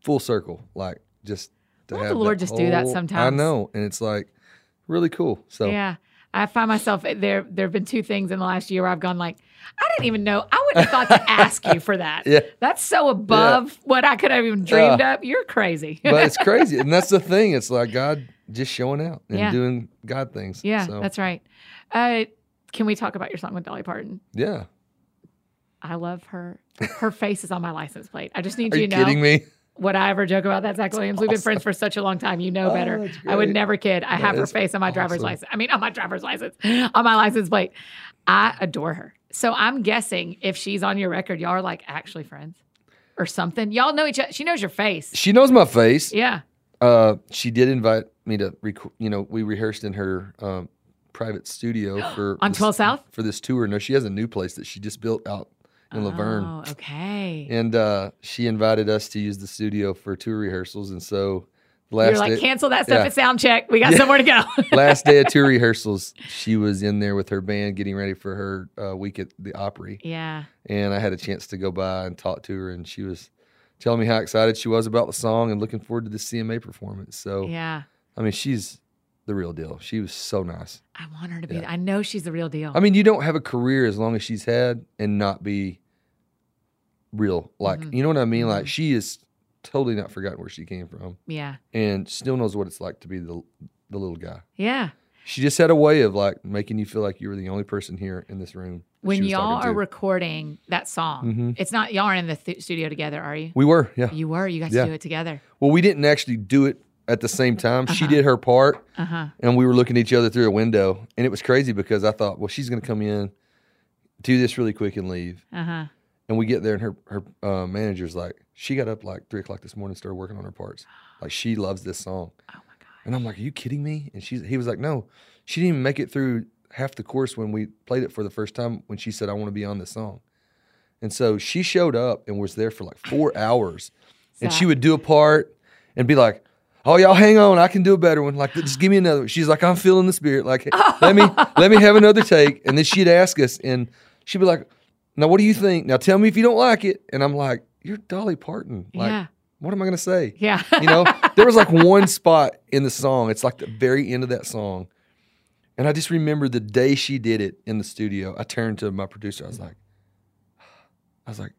full circle, like just to Won't the Lord just do that sometimes. I know, and it's like really cool. So yeah. I find myself there. There have been two things in the last year where I've gone like, I didn't even know. I wouldn't have thought to ask you for that. [LAUGHS] Yeah. That's so above what I could have even dreamed up. You're crazy. [LAUGHS] but it's crazy, [LAUGHS] and that's the thing. It's like God just showing out and Yeah. doing God things. yeah, so, that's right. Uh, can we talk about your song with Dolly Parton? yeah. I love her. Her face is on my license plate. I just need Are you you to know. kidding me? Would I ever joke about that, Zach Williams? We've been friends for such a long time. You know Oh, better. that's I would never kid. I have her face on my driver's license. I mean, on my driver's license, on my license plate. I adore her. So I'm guessing if she's on your record, y'all are like actually friends or something. Y'all know each other. She knows your face. She knows my face. Yeah. Uh, she did invite me to, rec- you know, we rehearsed in her um, private studio [GASPS] for On this- 12 South? for this tour. No, she has a new place that she just built out in La Vergne, Oh, okay. and uh, she invited us to use the studio for tour rehearsals. And so, last You're like, day, cancel that stuff yeah. at sound check. We got somewhere to go. [LAUGHS] last day of two [LAUGHS] rehearsals, she was in there with her band getting ready for her uh, week at the Opry, yeah. and I had a chance to go by and talk to her, and she was telling me how excited she was about the song and looking forward to the CMA performance. So, Yeah. I mean, she's the real deal. She was so nice. I want her to be. Yeah. I know she's the real deal. I mean, you don't have a career as long as she's had and not be real. Like, Mhm. you know what I mean? Like, Mhm. she is totally not forgotten where she came from yeah. and still knows what it's like to be the the little guy. Yeah. She just had a way of like making you feel like you were the only person here in this room. When y'all are to. recording that song, Mhm. it's not y'all aren't in the th- studio together, are you? we were, yeah. You were. You guys Yeah. do it together. Well, we didn't actually do it at the same time. She Uh-huh. did her part, Uh huh. and we were looking at each other through a window, and it was crazy because I thought, well, she's going to come in, do this really quick, and leave. Uh huh. And we get there, and her her uh, manager's like, she got up like three o'clock this morning, and started working on her parts. Like she loves this song. [GASPS] Oh my god. And I'm like, are you kidding me? And she's he was like, no, she didn't even make it through half the course when we played it for the first time when she said, I want to be on this song. And so she showed up and was there for like four [LAUGHS] hours. And she would do a part and be like, Oh, y'all hang on, I can do a better one. Like, just give me another one. She's like, I'm feeling the spirit. Like, [LAUGHS] let me let me have another take. And then she'd ask us, and she'd be like, Now what do you think? Now tell me if you don't like it. And I'm like, You're Dolly Parton. Like, yeah. what am I gonna say? Yeah. You know, [LAUGHS] there was like one spot in the song. It's like the very end of that song. And I just remember the day she did it in the studio. I turned to my producer. I was like, I was like,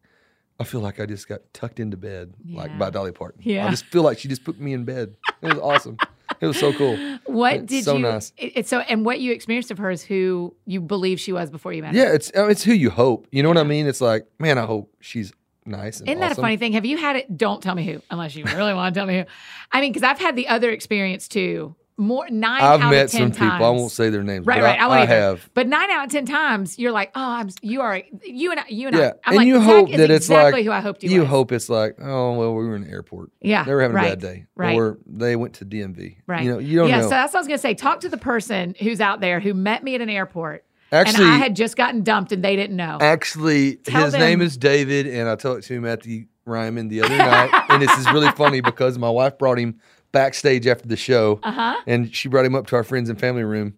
I feel like I just got tucked into bed, like by Dolly Parton. Yeah. I just feel like she just put me in bed. It was awesome. It was so cool. what It's did so you? nice. It's so, and what you experienced of her is who you believe she was before you met her. Yeah, it's it's who you hope. You know what I mean? It's like, man, I hope she's nice. And Isn't that a funny thing? Have you had it? Don't tell me who, unless you really want to tell me who. I mean, because I've had the other experience too. More nine I've out met of ten some times. people. I won't say their names, Right, but right. I, I, won't I have. But nine out of ten times, you're like, oh, I'm. You are. You and I. You and Yeah, I. I'm and like, you hope that it's exactly like who I hoped you. Were. You was. hope it's like, oh well, we were in the airport. Yeah, They were having right, a bad day, right. or they went to DMV. Right. You know, you don't yeah, know. so that's what I was gonna say. Talk to the person who's out there who met me at an airport, actually, and I had just gotten dumped, and they didn't know. actually, Tell his name is David, and I told it to him at the Ryman the other [LAUGHS] night, and this is really funny because my wife brought him backstage after the show, Uh huh. and she brought him up to our friends and family room.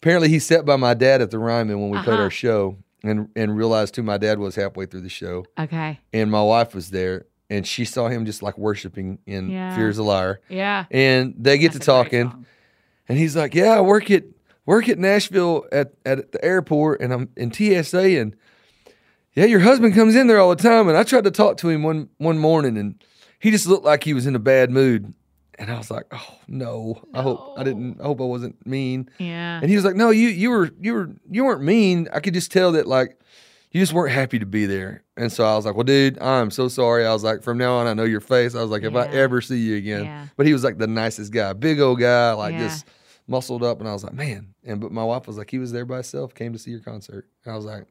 Apparently, he sat by my dad at the Ryman when we played Uh-huh. our show, and and realized who my dad was halfway through the show. Okay. and my wife was there and she saw him just like worshiping in Yeah. Fear's a Liar. Yeah. And they get That's to talking and he's like, Yeah, I work at work at Nashville at, at the airport and I'm in TSA and yeah, your husband comes in there all the time and I tried to talk to him one one morning and he just looked like he was in a bad mood. And I was like, Oh no. I hope I didn't I hope I wasn't mean. Yeah. And he was like, "No, you you were you were you weren't mean. I could just tell that like you just weren't happy to be there." And so I was like, "Well, dude, I'm so sorry." I was like, "From now on, I know your face." I was like, "If I ever see you again," Yeah. but he was like the nicest guy, big old guy, like Yeah. just muscled up. And I was like, "Man!" And but my wife was like, "He was there by himself, came to see your concert." And I was like,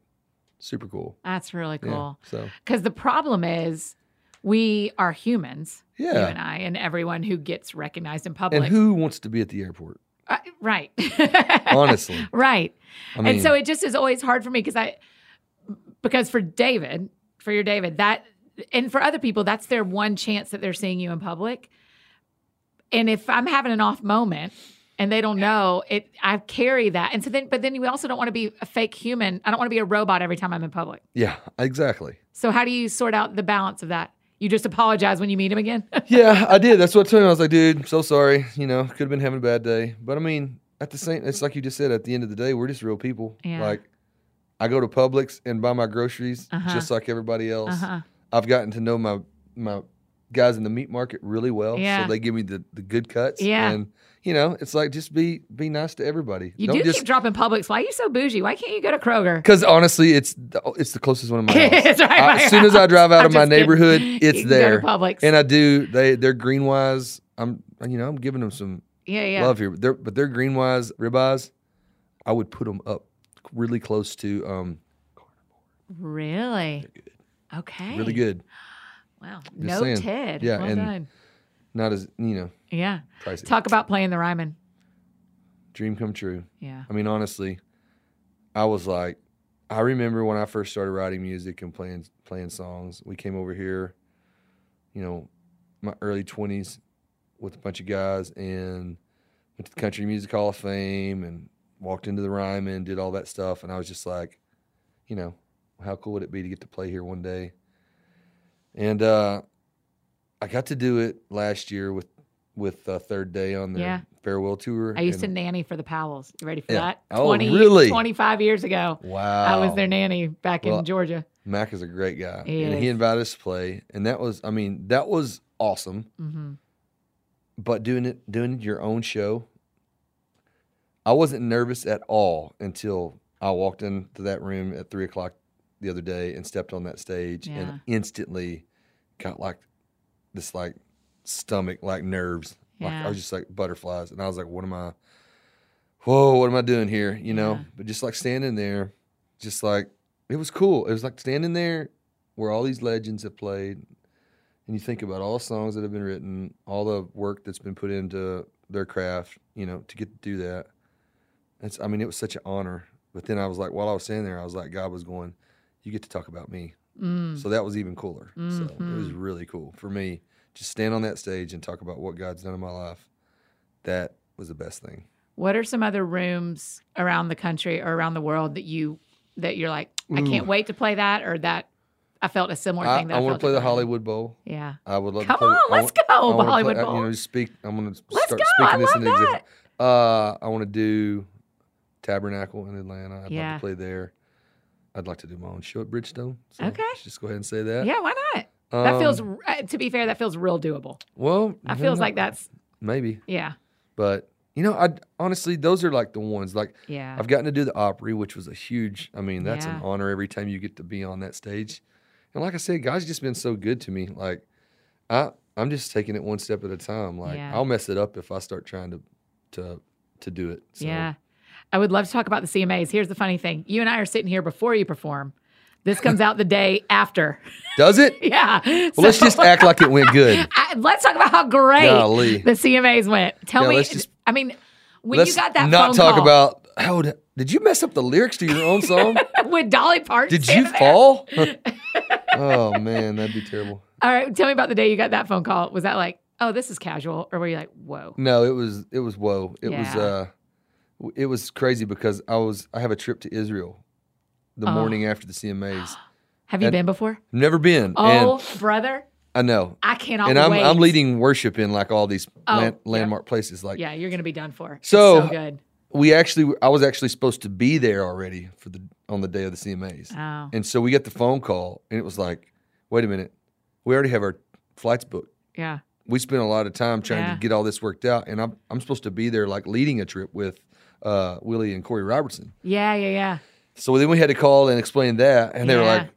"Super cool." That's really Yeah. cool. So Because the problem is, we are humans. Yeah. You yeah. and I, and everyone who gets recognized in public. And who wants to be at the airport? Uh, right. [LAUGHS] Honestly, right. I mean, and so it just is always hard for me because I, because for David, for your David, that, and for other people, that's their one chance that they're seeing you in public. And if I'm having an off moment and they don't know it, I carry that. And so then, but then we also don't want to be a fake human. I don't want to be a robot every time I'm in public. yeah, exactly. So how do you sort out the balance of that? You just apologize when you meet him again. [LAUGHS] Yeah, I did. That's what I told him. I was like, dude, so sorry. You know, could have been having a bad day. But I mean, at the same, it's like you just said, at the end of the day, we're just real people. Yeah. Like, I go to Publix and buy my groceries Uh-huh. just like everybody else. uh-huh. I've gotten to know my my guys in the meat market really well, Yeah. so they give me the, the good cuts. Yeah. and you know, it's like just be be nice to everybody. You Don't do just keep dropping Publix. Why are you so bougie? Why can't you go to Kroger? because honestly, it's the, it's the closest one of my [LAUGHS] house. Right I- as soon as I drive out I'm of my kidding. neighborhood, [LAUGHS] You it's there. Publix. And I do they they're GreenWise. I'm you know I'm giving them some yeah, yeah. love here. They're, but they're GreenWise ribeyes. I would put them up really close to um Really? Okay. really good. Wow. Just No saying. Ted. Yeah, Well and- done. Not as you know Yeah. pricey. Talk about playing the Ryman. Dream come true. Yeah. I mean, honestly, I was like, I remember when I first started writing music and playing playing songs. We came over here, you know, my early twenties with a bunch of guys and went to the Country Music Hall of Fame and walked into the Ryman, did all that stuff, and I was just like, you know, how cool would it be to get to play here one day? And uh, I got to do it last year with with uh, Third Day on their Yeah. farewell tour. I used to nanny for the Powells. You ready for Yeah. that? Oh, really? 25 years ago. Wow, I was their nanny back Well, in Georgia. Mac is a great guy, He and is. he invited us to play, and that was, I mean, that was awesome. hmm But doing it, doing your own show, I wasn't nervous at all until I walked into that room at three o'clock the other day and stepped on that stage, Yeah. and instantly got like this like stomach like nerves, like I was just like butterflies, and I was like, what am I? Whoa, what am I doing here? You know, Yeah. but just like standing there, just like it was cool. It was like standing there where all these legends have played, and you think about all the songs that have been written, all the work that's been put into their craft, you know, to get to do that. It's, I mean, it was such an honor. But then I was like, while I was standing there, I was like, God was going, you get to talk about me. Mm. So that was even cooler. So it was Mhm. really cool for me. Just stand on that stage and talk about what God's done in my life. That was the best thing. What are some other rooms around the country or around the world that you that you're like, I can't wait to play that, or that I felt a similar I, thing. That I I, want to play the. Hollywood Bowl. Yeah. I would love Come to play. on, let's go. I Hollywood play, Bowl. You know, speak. I'm going to start go. speaking this into that. Uh, I want to do Tabernacle in Atlanta. I'd Yeah. love to play there. I'd like to do my own show at Bridgestone. So Okay. Just go ahead and say that. Yeah, why not? That feels, Um, to be fair, that feels real doable. well. I feels like that's, maybe, yeah, but you know, I honestly those are like the ones. Like yeah. I've gotten to do the Opry, which was a huge. I mean, that's Yeah. an honor every time you get to be on that stage. And like I said, God's just been so good to me. Like I, I'm just taking it one step at a time. Like Yeah. I'll mess it up if I start trying to, to, to do it. So, Yeah. I would love to talk about the CMAs. Here's the funny thing you and I are sitting here before you perform. This comes out the day after. Does it? [LAUGHS] yeah. Well, let's just act like it went good. [LAUGHS] I, let's talk about how great Golly. the CMAs went. Tell Yeah, me, just- I mean, when you got that not phone talk call about how did, did you mess up the lyrics to your own song? [LAUGHS] with Dolly Parton. did you there. fall? oh man, that'd be terrible. All right, tell me about the day you got that phone call. Was that like, oh, this is casual, or were you like, whoa? No, it was it was whoa. It was uh it was crazy because I was I have a trip to Israel the Oh. morning after the CMAs. [GASPS] Have you And- been before? Never been. Oh, And brother, I know. I cannot and I'm wait. I'm leading worship in like all these Oh, land, yeah. landmark places. Like Yeah, you're gonna be done for. So- so good. we actually I was actually supposed to be there already for the on the day of the CMAs. Oh, And so we get the phone call and it was like, wait a minute, we already have our flights booked. yeah, we spent a lot of time trying Yeah. to get all this worked out, and I'm I'm supposed to be there like leading a trip with uh, Willie and Korie Robertson. yeah, yeah, yeah. So then we had to call and explain that, and they were like,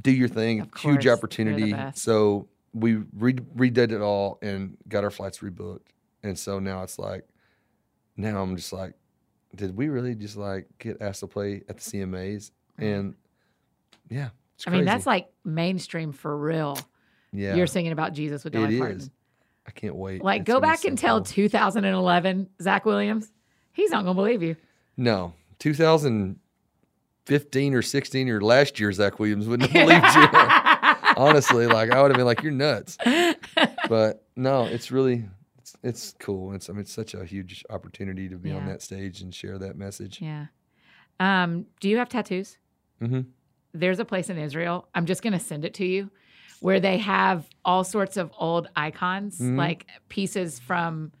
"Do your thing, huge course, they're the opportunity." So we re- redid it all and got our flights rebooked, and so now it's like, now I'm just like, did we really just like get asked to play at the CMAs? And yeah, it's I mean, that's like mainstream for real. yeah, You're singing about Jesus with it Dolly is. Parton. I can't wait. Like, It's go back so and tell cool. 2011 Zach Williams. He's not gonna believe you. No, 2015 or 16 or last year, Zach Williams wouldn't have believed you. [LAUGHS] Honestly, like I would have been like, "You're nuts." But no, it's really, it's, it's cool. It's I mean, it's such a huge opportunity to be on that stage and share that message. yeah. Um, do you have tattoos? hmm There's a place in Israel. I'm just gonna send it to you, where they have all sorts of old icons, Mhm. like pieces from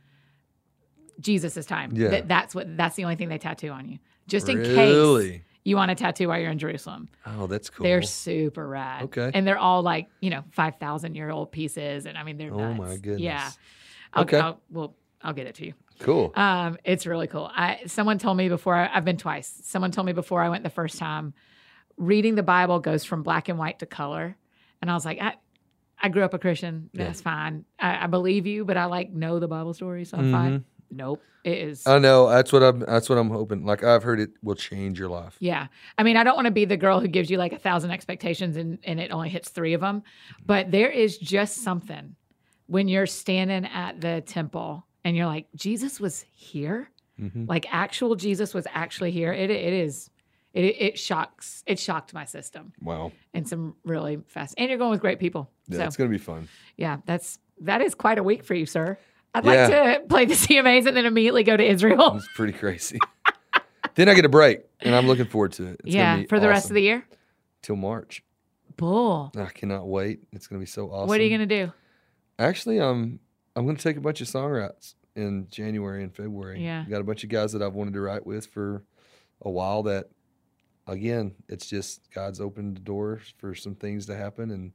Jesus's time. Yeah. That, that's what. That's the only thing they tattoo on you, just in case. You want a tattoo while you're in Jerusalem. Oh, that's cool. They're super rad. Okay. And they're all like, you know, 5,000 year old pieces. And I mean, they're Oh, nuts. my goodness. Yeah. I'll, Okay. I'll, well, I'll get it to you. cool. Um, it's really cool. I someone told me before I, I've been twice. Someone told me before I went the first time, reading the Bible goes from black and white to color, and I was like, I, I grew up a Christian. Yeah. That's fine. I, I believe you, but I like know the Bible story, so I'm Mm-hmm. fine. Nope, it is. I know. That's what I'm. That's what I'm hoping. Like I've heard it will change your life. Yeah. I mean, I don't want to be the girl who gives you like a thousand expectations and, and it only hits three of them. But there is just something when you're standing at the temple and you're like, Jesus was here. Mhm. Like actual Jesus was actually here. It it is. It it shocks. It shocked my system Wow. and some really fast. And you're going with great people. Yeah, so it's gonna be fun. yeah, that's that is quite a week for you, sir. I'd Yeah. like to play the [LAUGHS] CMAs and then immediately go to Israel. It's pretty crazy. [LAUGHS] then I get a break, and I'm looking forward to it. It's yeah, for the rest of the year. till March. Bull. I cannot wait. It's gonna be so awesome. What are you gonna do? Actually, um, I'm going to take a bunch of song songwrites in January and February. Yeah. Got a bunch of guys that I've wanted to write with for a while that, again, it's just God's opened the doors for some things to happen and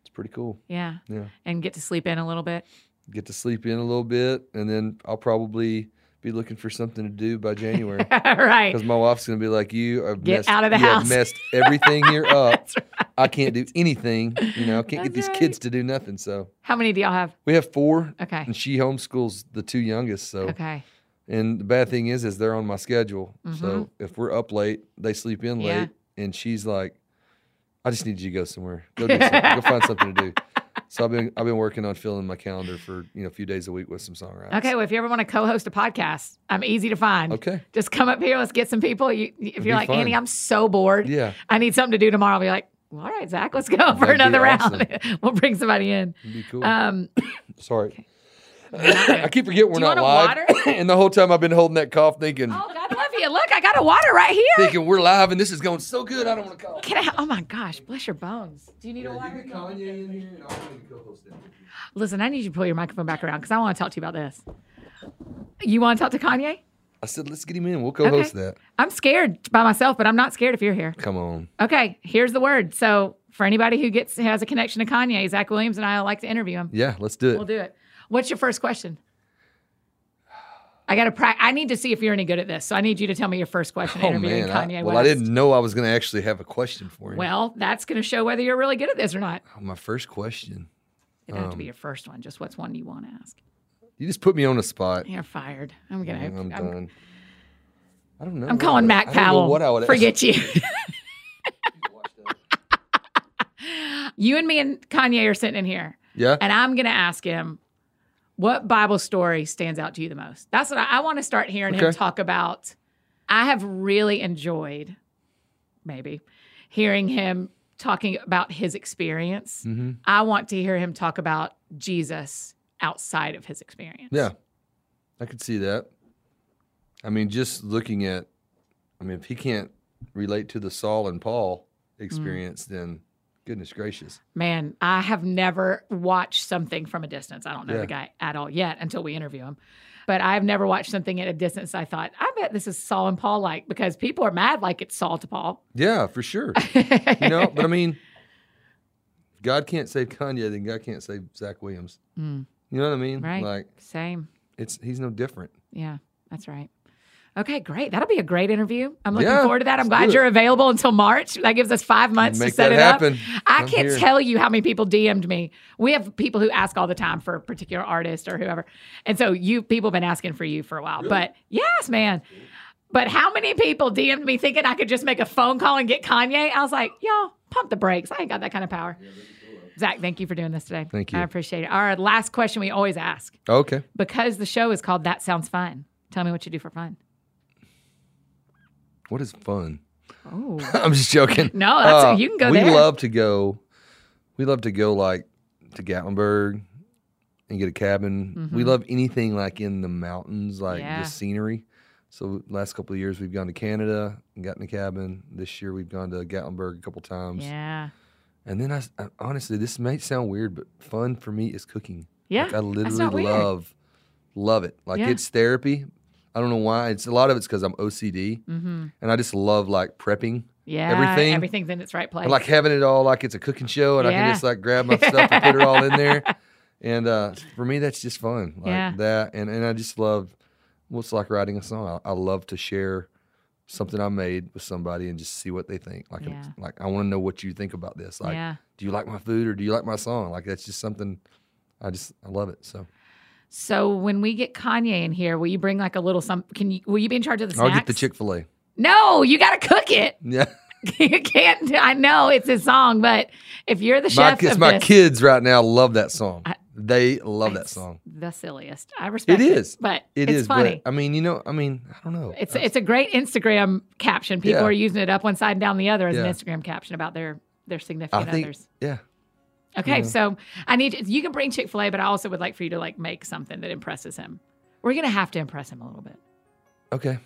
it's pretty cool. Yeah. Yeah. And get to sleep in a little bit. Get to sleep in a little bit and then I'll probably be looking for something to do by January. [LAUGHS] right. Because my wife's going to be like, you have Get messed, out of the you have house." messed [LAUGHS] everything here up. That's right. I can't do anything. You know, I can't get these right. kids to do nothing. So How many do y'all have? we have four Okay. and she homeschools the two youngest. So Okay. And the bad thing is, is they're on my schedule. Mhm. So if we're up late, they sleep in Yeah. late, and she's like, "I just need you to go somewhere. Go do something. go find something to do." [LAUGHS] So I've been I've been working on filling my calendar for you know a few days a week with some songwriting. Okay. Well, if you ever want to co-host a podcast, I'm easy to find. Okay. Just come up here. Let's get some people. You, if be you're like fun. Annie, I'm so bored. Yeah. I need something to do tomorrow. I'll be like, well, all right, Zach, let's go for That'd be another awesome. round. [LAUGHS] we'll bring somebody in. It'd be cool. Um, [COUGHS] Sorry. [COUGHS] I keep forgetting we're Do you not want live. water? [COUGHS] and the whole time I've been holding that cough, thinking oh, you. Look, I got a water right here. thinking we're live and this is going so good. I don't want to cough. Can I? Oh my gosh, bless your bones. Do you need a water? you get Kanye in here, and I'll maybe co-host. Listen, I need you to pull your microphone back around because I want to talk to you about this. You want to talk to Kanye? I said, let's get him in. We'll co-host Okay. that. I'm scared by myself, but I'm not scared if you're here. Come on. Okay, here's the word. So for anybody who gets has a connection to Kanye, Zach Williams and I like to interview him. Yeah, let's do it. We'll do it. What's your first question? I got to pra- I need to see if you're any good at this. So I need you to tell me your first question Oh interviewing man! I- Kanye well, West. I didn't know I was going to actually have a question for you. Well, that's going to show whether you're really good at this or not. Oh, my first question. It doesn't have to Um, be your first one. Just what's one you want to ask. You just put me on the spot. You're fired. I'm gonna. I'm, I'm, done. I don't know. I'm calling I- I know Powell. What I would Forget you. [LAUGHS] you and me and Kanye are sitting in here, Yeah. and I'm gonna ask him what Bible story stands out to you the most. That's what I, I want to start hearing him talk about. I have really enjoyed, maybe, hearing him talking about his experience. hmm I want to hear him talk about Jesus outside of his experience. Yeah. I could see that. I mean, just looking at, I mean, if he can't relate to the Saul and Paul experience, then goodness gracious. Man, I have never watched something from a distance. I don't know Yeah. the guy at all yet until we interview him. But I've never watched something at a distance. I thought, I bet this is Saul and Paul like because people are mad like it's Saul to Paul. Yeah, for sure. you know, but I mean, God can't save Kanye, then God can't save Zach Williams. Mm, You know what I mean? Right. Like same. it's he's no different. Yeah, that's right. Okay, great. That'll be a great interview. I'm looking Yeah, forward to that. I'm glad you're available until March. That gives us five months Make to set that it happen. up. I I'm can't here. tell you how many people DM'd me. We have people who ask all the time for a particular artist or whoever. And so you people have been asking for you for a while. But yes, man. But how many people DM'd me thinking I could just make a phone call and get Kanye? I was like, y'all, pump the brakes. I ain't got that kind of power. Zach, thank you for doing this today. Thank you. I appreciate it. Our last question we always ask Okay. because the show is called That Sounds Fun. Tell me what you do for fun. What is fun? Oh. [LAUGHS] I'm just joking. No, that's Uh, you can go we there. love to go. We love to go like to Gatlinburg and get a cabin. We Mhm. love anything like in the mountains, like Yeah. the scenery. So last couple of years we've gone to Canada and gotten a cabin. This year we've gone to Gatlinburg a couple times. yeah. And then I honestly, this may sound weird, but fun for me is cooking. Yeah. Like I literally love love it. Like Yeah. it's therapy. I don't know why. It's a lot of it's because I'm OCD, Mm-hmm. and I just love like prepping. Yeah, Everything- everything's in its right place. I like having it all like it's a cooking show, and I can just like grab my stuff and put it all in there. [LAUGHS] And uh, for me, that's just fun, like Yeah. that. And and I just love what's like writing a song. I, I love to share something I made with somebody and just see what they think. Like, Yeah. like I want to know what you think about this. Like, yeah. do you like my food or do you like my song? Like, that's just something I just I love it. So So when we get Kanye in here, will you bring like a little some? Can you? Will you be in charge of the snacks? I'll get the Chick Fil A. No, you got to cook it. [LAUGHS] Yeah, [LAUGHS] you can't. I know it's his song, but if you're the my chef of my this, kids right now love that song. I- they love that song. The silliest. I respect It it. is. but It it's is, funny. but I mean, you know, I mean, I don't know. It's it's a great Instagram caption. People Yeah. are using it up one side and down the other as an Instagram caption about their their significant think, others. yeah. Okay, Yeah. so I need you can bring Chick Fil A, but I also would like for you to like make something that impresses him. We're gonna have to impress him a little bit. Okay,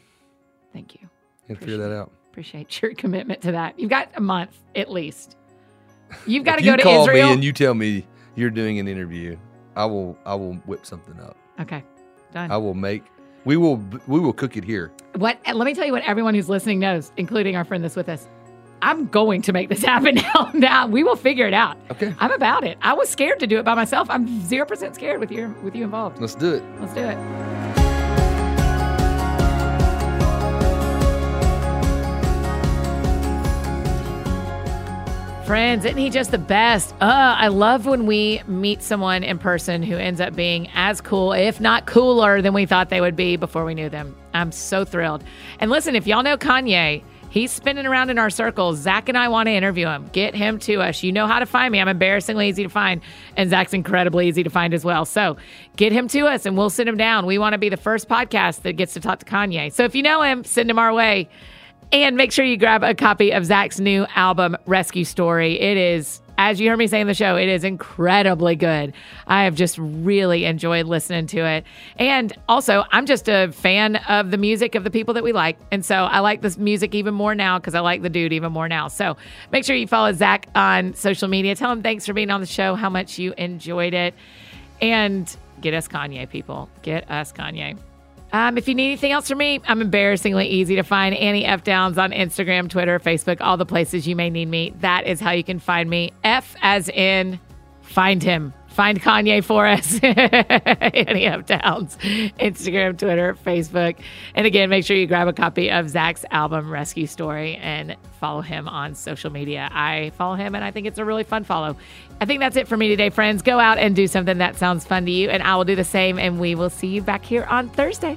Thank you. can figure that out. Appreciate your commitment to that. You've got a month at least. You've got to go you to call Israel. me and you tell me you're doing an interview, I will I will whip something up. okay, done. I will make. We will we will cook it here. What? Let me tell you what everyone who's listening knows, including our friend that's with us. I'm going to make this [LAUGHS] happen now. Now we will figure it out. Okay, I'm about it. I was scared to do it by myself. I'm zero percent scared with you with you involved. let's do it. Let's do it. Friends, isn't he just the best? Uh, I love when we meet someone in person who ends up being as cool, if not cooler, than we thought they would be before we knew them. I'm so thrilled. And listen, if y'all know Kanye, he's spinning around in our circles. Zach and I want to interview him. Get him to us. You know how to find me. I'm embarrassingly easy to find, and Zach's incredibly easy to find as well. So get him to us, and we'll sit him down. We want to be the first podcast that gets to talk to Kanye. So if you know him, send him our way. And make sure you grab a copy of Zach's new album, Rescue Story. It is, as you heard me say in the show, it is incredibly good. I have just really enjoyed listening to it. And also, I'm just a fan of the music of the people that we like. And so I like this music even more now because I like the dude even more now. So make sure you follow Zach on social media. Tell him thanks for being on the show, how much you enjoyed it. And get us Kanye, people. Get us Kanye. Um, if you need anything else from me, I'm embarrassingly easy to find. Annie F Downs on Instagram, Twitter, Facebook, all the places you may need me. That is how you can find me. F as in find him. Find Kanye for us. [LAUGHS] Annie F Downs, Instagram, Twitter, Facebook. And again, make sure you grab a copy of Zach's album, Rescue Story, and follow him on social media. I follow him, and I think it's a really fun follow. I think that's it for me today, friends. Go out and do something that sounds fun to you, and I will do the same. And we will see you back here on Thursday.